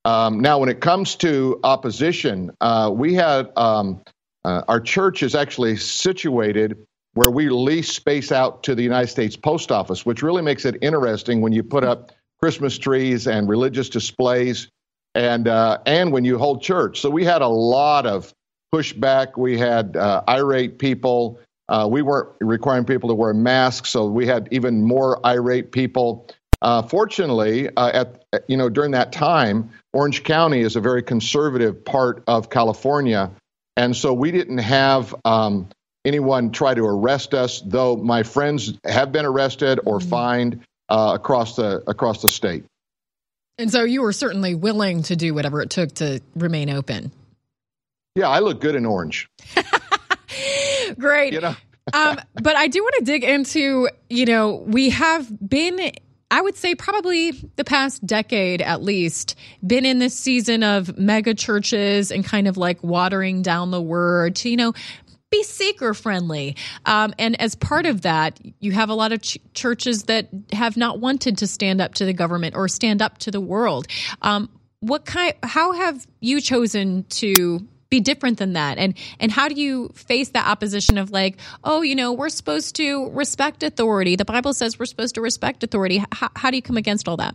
Um, now, when it comes to opposition, uh, we had um, uh, our church is actually situated where we lease space out to the United States Post Office, which really makes it interesting when you put up Christmas trees and religious displays, and uh, and when you hold church. So we had a lot of pushback. We had uh, irate people. Uh, we weren't requiring people to wear masks, so we had even more irate people. Uh, fortunately, uh, at you know during that time, Orange County is a very conservative part of California, and so we didn't have um, anyone try to arrest us. Though my friends have been arrested or mm-hmm. fined uh, across the across the state. And so you were certainly willing to do whatever it took to remain open. Yeah, I look good in orange. Great. You know? um, but I do want to dig into, you know, we have been I would say probably the past decade at least, been in this season of mega churches and kind of like watering down the word to, you know, be seeker friendly. Um, and as part of that, you have a lot of ch- churches that have not wanted to stand up to the government or stand up to the world. Um, what kind? How have you chosen to be different than that. And and how do you face that opposition of like oh you know we're supposed to respect authority. The bible says we're supposed to respect authority. How, how do you come against all that?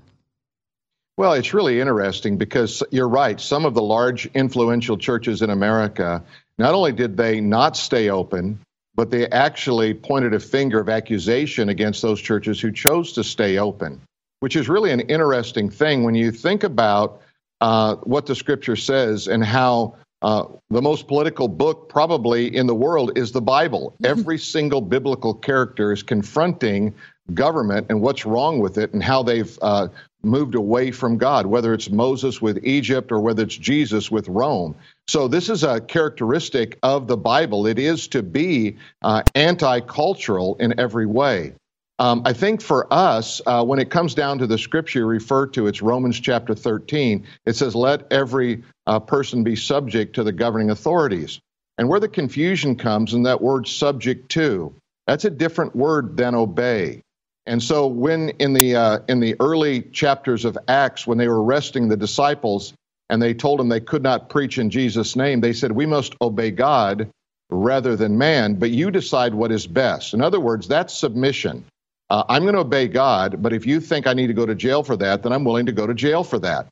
Well it's really interesting because you're right. Some of the large influential churches in america not only did they not stay open but they actually pointed a finger of accusation against those churches who chose to stay open which is really an interesting thing when you think about uh, what the scripture says and how uh, the most political book probably in the world is the Bible. Every single biblical character is confronting government and what's wrong with it and how they've uh, moved away from God, whether it's Moses with Egypt or whether it's Jesus with Rome. So, this is a characteristic of the Bible. It is to be uh, anti cultural in every way. Um, I think for us, uh, when it comes down to the scripture you refer to, it's Romans chapter 13. It says, Let every uh, person be subject to the governing authorities. And where the confusion comes in that word subject to, that's a different word than obey. And so, when in the, uh, in the early chapters of Acts, when they were arresting the disciples and they told them they could not preach in Jesus' name, they said, We must obey God rather than man, but you decide what is best. In other words, that's submission. Uh, I'm going to obey God, but if you think I need to go to jail for that, then I'm willing to go to jail for that.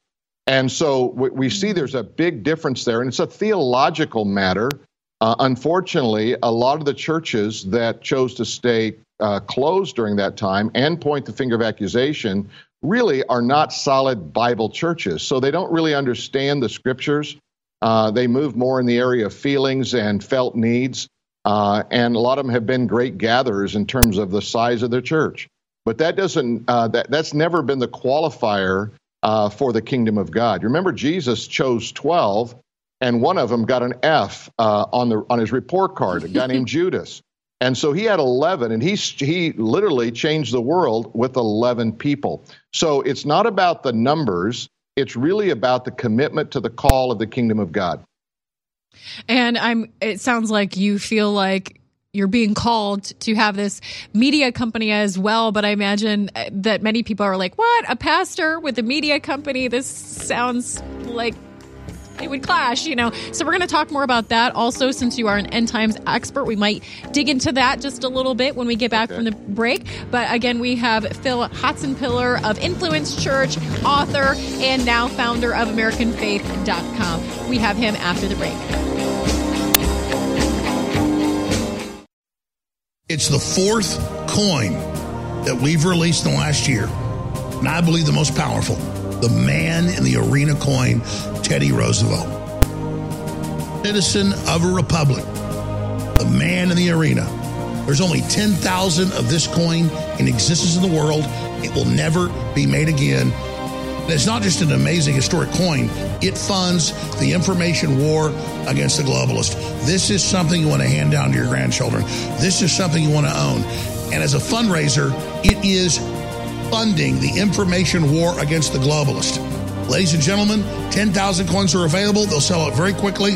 And so we, we see there's a big difference there, and it's a theological matter. Uh, unfortunately, a lot of the churches that chose to stay uh, closed during that time and point the finger of accusation really are not solid Bible churches. So they don't really understand the scriptures. Uh, they move more in the area of feelings and felt needs. Uh, and a lot of them have been great gatherers in terms of the size of their church. But that doesn't, uh, that, that's never been the qualifier uh, for the kingdom of God. Remember, Jesus chose 12, and one of them got an F uh, on, the, on his report card, a guy named Judas. And so he had 11, and he, he literally changed the world with 11 people. So it's not about the numbers, it's really about the commitment to the call of the kingdom of God. And I'm it sounds like you feel like you're being called to have this media company as well, but I imagine uh, that many people are like, "What? A pastor with a media company? This sounds like it would clash, you know. So we're going to talk more about that. Also, since you are an end times expert, we might dig into that just a little bit when we get back okay. from the break. But again, we have Phil Hotsenpiller of Influence Church, author, and now founder of AmericanFaith.com. We have him after the break. It's the fourth coin that we've released in the last year, and I believe the most powerful the man in the arena coin, Teddy Roosevelt. Citizen of a republic, the man in the arena. There's only 10,000 of this coin in existence in the world. It will never be made again. And it's not just an amazing historic coin, it funds the information war against the globalist. This is something you want to hand down to your grandchildren. This is something you want to own. And as a fundraiser, it is funding the information war against the globalist. Ladies and gentlemen, 10,000 coins are available. They'll sell out very quickly.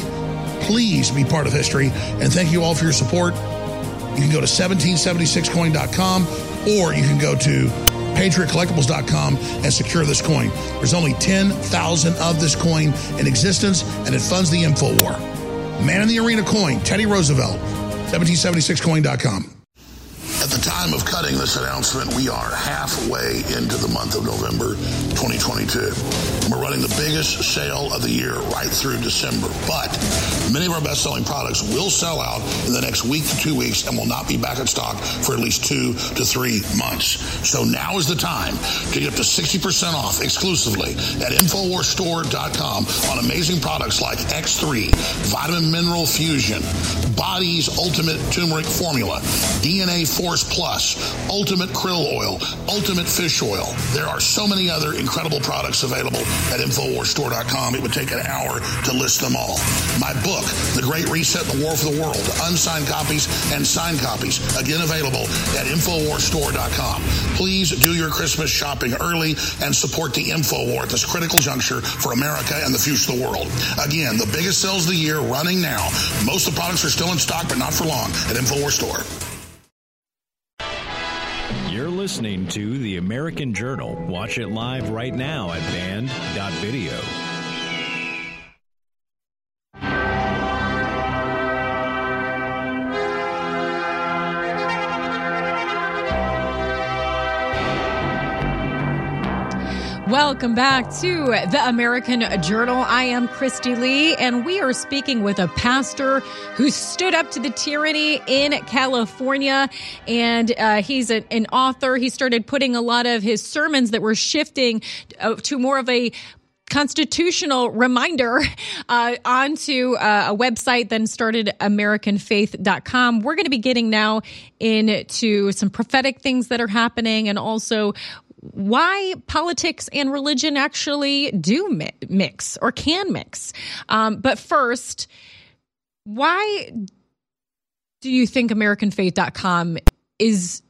Please be part of history. And thank you all for your support. You can go to 1776coin.com or you can go to patriotcollectibles.com and secure this coin. There's only 10,000 of this coin in existence and it funds the info war. Man in the Arena coin, Teddy Roosevelt, 1776coin.com. time of cutting this announcement, we are halfway into the month of November 2022. We're running the biggest sale of the year right through December, but many of our best selling products will sell out in the next week to two weeks and will not be back in stock for at least two to three months. So now is the time to get up to 60% off exclusively at InfoWarsStore.com on amazing products like X3, Vitamin Mineral Fusion, Body's Ultimate Turmeric Formula, DNA Force Plus, Ultimate Krill Oil, Ultimate Fish Oil. There are so many other incredible products available at InfoWarsStore.com. It would take an hour to list them all. My book, The Great Reset the War for the World, unsigned copies and signed copies, again available at InfoWarsStore.com. Please do your Christmas shopping early and support the InfoWar at this critical juncture for America and the future of the world. Again, the biggest sales of the year running now. Most of the products are still in stock, but not for long at InfoWar Store. Listening to The American Journal. Watch it live right now at band.video. Welcome back to the American Journal. I am Kristi Leigh, and we are speaking with a pastor who stood up to the tyranny in California. And uh, he's a, an author. He started putting a lot of his sermons that were shifting uh, to more of a constitutional reminder uh, onto uh, a website, then started AmericanFaith.com. We're going to be getting now into some prophetic things that are happening and also why politics and religion actually do mi- mix or can mix. Um, but first, why do you think AmericanFaith.com is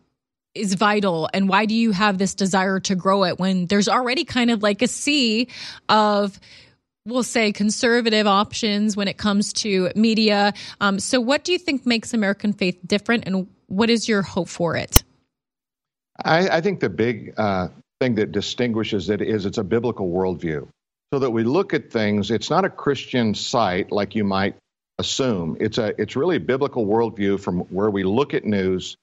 is vital? And why do you have this desire to grow it when there's already kind of like a sea of we'll say conservative options when it comes to media? Um, so what do you think makes american faith different and what is your hope for it I, I think the big uh, thing that distinguishes it is it's a biblical worldview. So that we look at things, it's not a Christian site like you might assume. It's a it's really a biblical worldview from where we look at news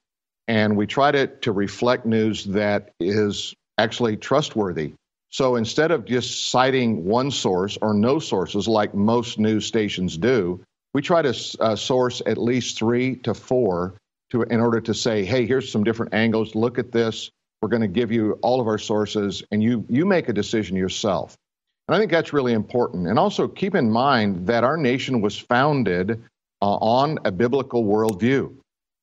and we try to, to reflect news that is actually trustworthy. So instead of just citing one source or no sources like most news stations do, we try to uh, source at least three to four to in order to say, hey, here's some different angles. Look at this. We're going to give you all of our sources, and you you make a decision yourself. And I think that's really important. And also keep in mind that our nation was founded uh, on a biblical worldview.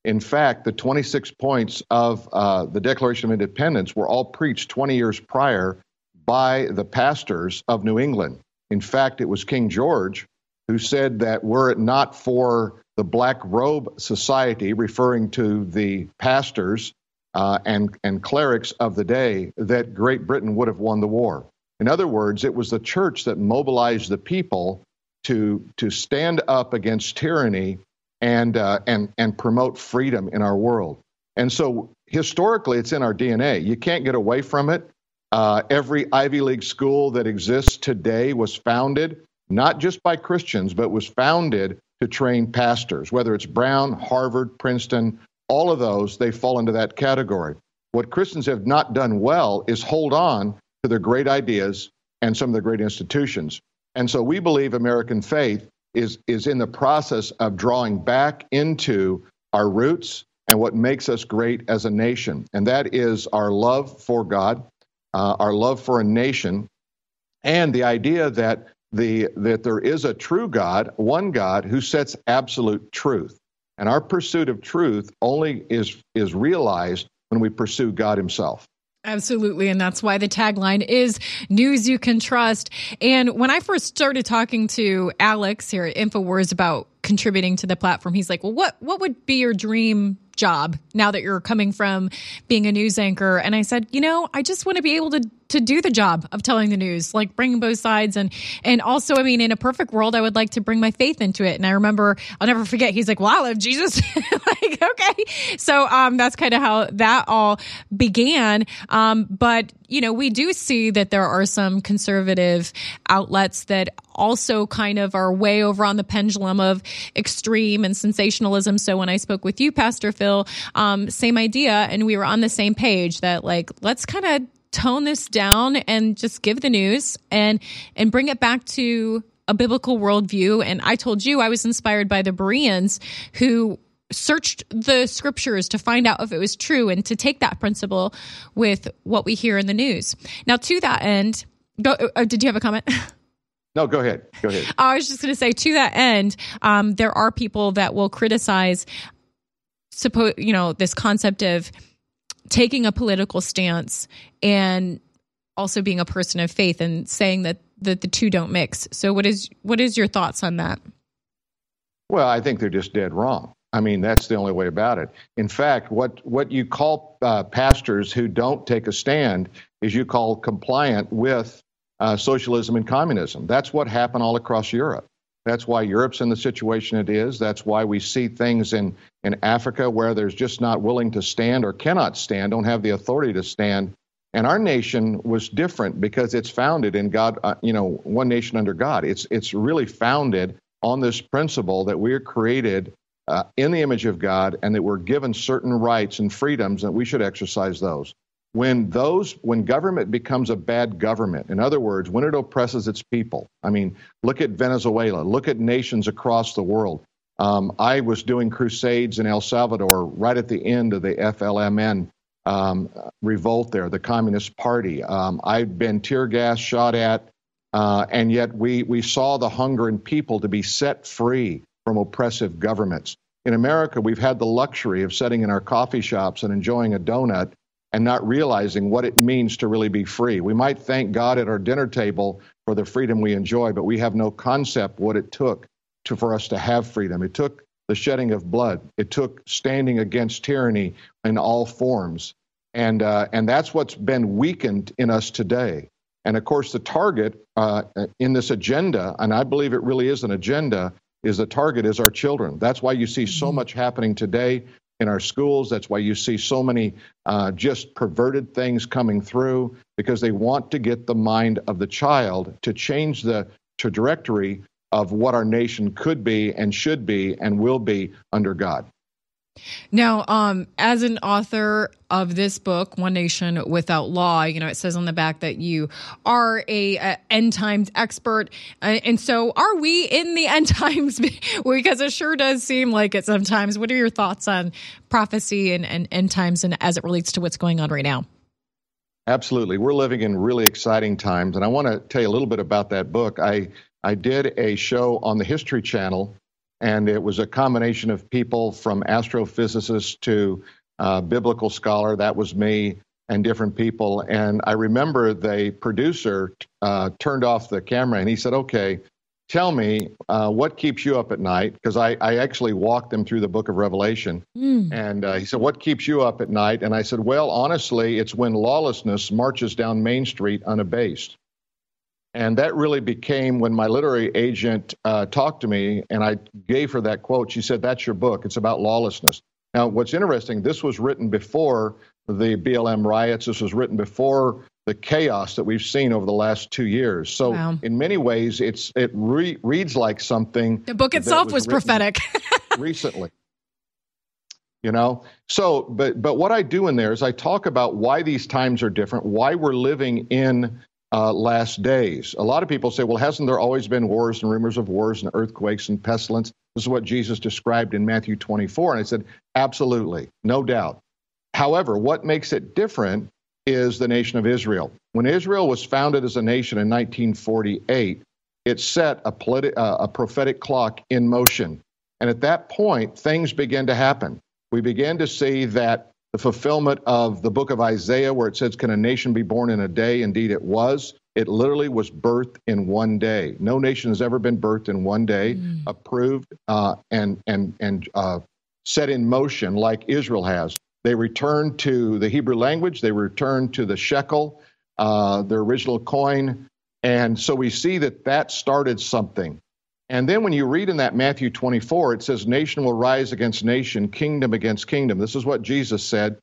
In fact, the 26 points of uh, the Declaration of Independence were all preached 20 years prior by the pastors of New England. In fact, it was King George who said that were it not for the Black Robe Society, referring to the pastors uh, and, and clerics of the day, that Great Britain would have won the war. In other words, it was the church that mobilized the people to, to stand up against tyranny and, uh, and, and promote freedom in our world. And so historically, it's in our DNA. You can't get away from it. Uh, every Ivy League school that exists today was founded not just by Christians, but was founded to train pastors, whether it's Brown, Harvard, Princeton, all of those, they fall into that category. What Christians have not done well is hold on to their great ideas and some of the great institutions. And so we believe American faith is, is in the process of drawing back into our roots and what makes us great as a nation. And that is our love for God, uh, our love for a nation, and the idea that the that there is a true God, one God who sets absolute truth. And our pursuit of truth only is is realized when we pursue God himself. Absolutely. And that's why the tagline is news you can trust. And when I first started talking to Alex here at InfoWars about contributing to the platform, he's like, well, what, what would be your dream job now that you're coming from being a news anchor? And I said, you know, I just want to be able to to do the job of telling the news, like bringing both sides. And, and also, I mean, in a perfect world, I would like to bring my faith into it. And I remember, I'll never forget, he's like, well, I love Jesus. like, okay. So, um, that's kind of how that all began. Um, but, you know, we do see that there are some conservative outlets that also kind of are way over on the pendulum of extreme and sensationalism. So when I spoke with you, Pastor Phil, um, same idea. And we were on the same page that like, let's kind of tone this down and just give the news and, and bring it back to a biblical worldview. And I told you I was inspired by the Bereans who searched the scriptures to find out if it was true and to take that principle with what we hear in the news. Now, to that end, go, uh, did you have a comment? No, go ahead. Go ahead. I was just going to say, to that end, um, there are people that will criticize, suppose you know, this concept of taking a political stance and also being a person of faith and saying that that the two don't mix. So, what is what is your thoughts on that? Well, I think they're just dead wrong. I mean, that's the only way about it. In fact, what what you call uh, pastors who don't take a stand is you call compliant with uh, socialism and communism. That's what happened all across Europe. That's why Europe's in the situation it is. That's why we see things in, in Africa where there's just not willing to stand or cannot stand, don't have the authority to stand. And our nation was different because it's founded in God, uh, you know, one nation under God. It's, it's really founded on this principle that we are created uh, in the image of God and that we're given certain rights and freedoms that we should exercise those when those when government becomes a bad government in other words when it oppresses its people i mean look at venezuela look at nations across the world. Um, i was doing crusades in el salvador right at the end of the FMLN um, revolt there the communist party. Um, i've been tear gas shot at uh, and yet we, we saw the hunger in people to be set free from oppressive governments. In america we've had the luxury of sitting in our coffee shops and enjoying a donut and not realizing what it means to really be free. We might thank God at our dinner table for the freedom we enjoy, but we have no concept what it took to, for us to have freedom. It took the shedding of blood. It took standing against tyranny in all forms. And, uh, and that's what's been weakened in us today. And of course, the target uh, in this agenda, and I believe it really is an agenda, is the target is our children. That's why you see so mm-hmm. much happening today in our schools. That's why you see so many uh, just perverted things coming through because they want to get the mind of the child to change the trajectory of what our nation could be and should be and will be under God. Now, um, as an author of this book, One Nation Without Law, you know, it says on the back that you are a, a end times expert. Uh, and so are we in the end times? because it sure does seem like it sometimes. What are your thoughts on prophecy and, and end times and as it relates to what's going on right now? Absolutely. We're living in really exciting times. And I want to tell you a little bit about that book. I, I did a show on the History Channel and it was a combination of people from astrophysicists to uh, biblical scholar. That was me and different people. And I remember the producer uh, turned off the camera and he said, "Okay, tell me uh, what keeps you up at night?" Because I, I, actually walked them through the Book of Revelation, mm. and uh, he said, "What keeps you up at night?" And I said, "Well, honestly, it's when lawlessness marches down Main Street unabased." And that really became when my literary agent uh, talked to me and I gave her that quote. She said, That's your book. It's about lawlessness. Now, what's interesting, this was written before the BLM riots. This was written before the chaos that we've seen over the last two years. So, wow. in many ways, it's it re- reads like something. The book itself was, was prophetic. recently. You know, so but but what I do in there is I talk about why these times are different, why we're living in uh, last days. A lot of people say, well, hasn't there always been wars and rumors of wars and earthquakes and pestilence? This is what Jesus described in Matthew 24. And I said, absolutely, no doubt. However, what makes it different is the nation of Israel. When Israel was founded as a nation in 1948, it set a, politi- uh, a prophetic clock in motion. And at that point, things began to happen. We began to see that the fulfillment of the book of Isaiah, where it says, Can a nation be born in a day? Indeed, it was. It literally was birthed in one day. No nation has ever been birthed in one day, mm. approved uh, and and and uh, set in motion like Israel has. They returned to the Hebrew language. They returned to the shekel. uh, their original coin. And so we see that that started something. And then when you read in that Matthew 24, it says, Nation will rise against nation, kingdom against kingdom. This is what Jesus said.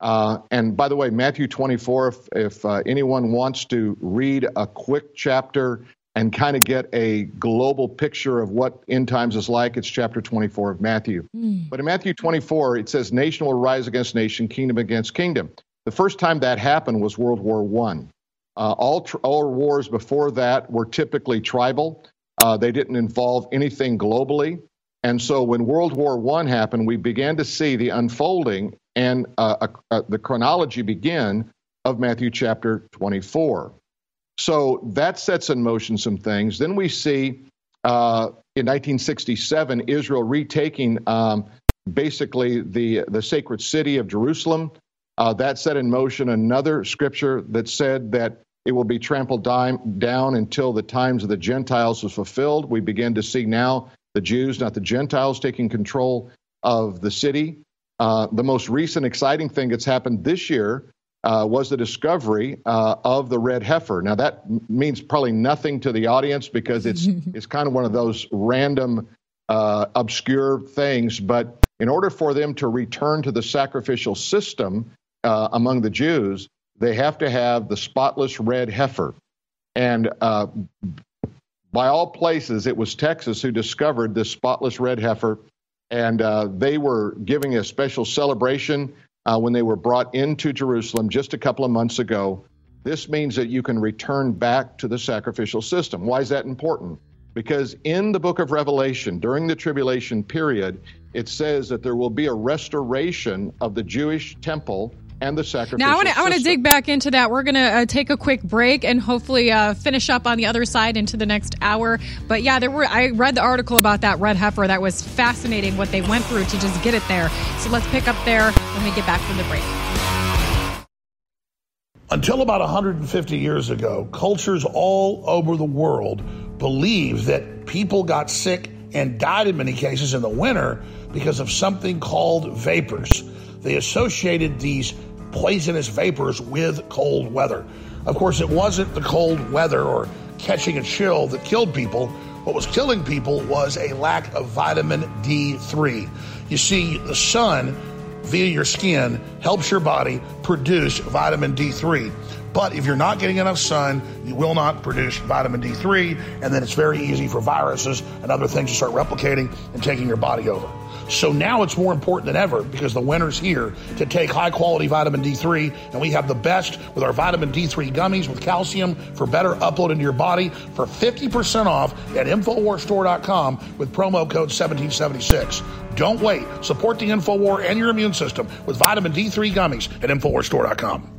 Uh, and by the way, Matthew 24, if, if uh, anyone wants to read a quick chapter and kind of get a global picture of what end times is like, it's chapter 24 of Matthew. Mm. But in Matthew 24, it says, Nation will rise against nation, kingdom against kingdom. The first time that happened was World War One. Uh, all, tr- all wars before that were typically tribal. Uh, they didn't involve anything globally. And so when World War I happened, we began to see the unfolding and uh, uh, the chronology begin of Matthew chapter 24. So that sets in motion some things. Then we see uh, in 1967 Israel retaking um, basically the, the sacred city of Jerusalem. Uh, that set in motion another scripture that said that it will be trampled down until the times of the Gentiles was fulfilled. We begin to see now the Jews, not the Gentiles, taking control of the city. Uh, the most recent exciting thing that's happened this year uh, was the discovery uh, of the red heifer. Now, that means probably nothing to the audience because it's, it's kind of one of those random, uh, obscure things. But in order for them to return to the sacrificial system uh, among the Jews, they have to have the spotless red heifer. And uh, by all places, it was Texas who discovered this spotless red heifer. And uh, they were giving a special celebration uh, when they were brought into Jerusalem just a couple of months ago. This means that you can return back to the sacrificial system. Why is that important? Because in the book of Revelation, during the tribulation period, it says that there will be a restoration of the Jewish temple and the sacrificial Now I want to I want to dig back into that. We're going to uh, take a quick break and hopefully uh, finish up on the other side into the next hour. But yeah, there were I read the article about that red heifer. That was fascinating what they went through to just get it there. So let's pick up there when we get back from the break. Until about 150 years ago, cultures all over the world believed that people got sick and died in many cases in the winter because of something called vapors. They associated these poisonous vapors with cold weather. Of course, it wasn't the cold weather or catching a chill that killed people. What was killing people was a lack of vitamin D3. You see, the sun via your skin helps your body produce vitamin D3. But if you're not getting enough sun, you will not produce vitamin D3, and then it's very easy for viruses and other things to start replicating and taking your body over. So now it's more important than ever because the winter's here to take high quality vitamin D3. And we have the best with our vitamin D3 gummies with calcium for better upload into your body for 50% off at InfoWarsStore.com with promo code 1776. Don't wait. Support the InfoWar and your immune system with vitamin D3 gummies at InfoWarsStore.com.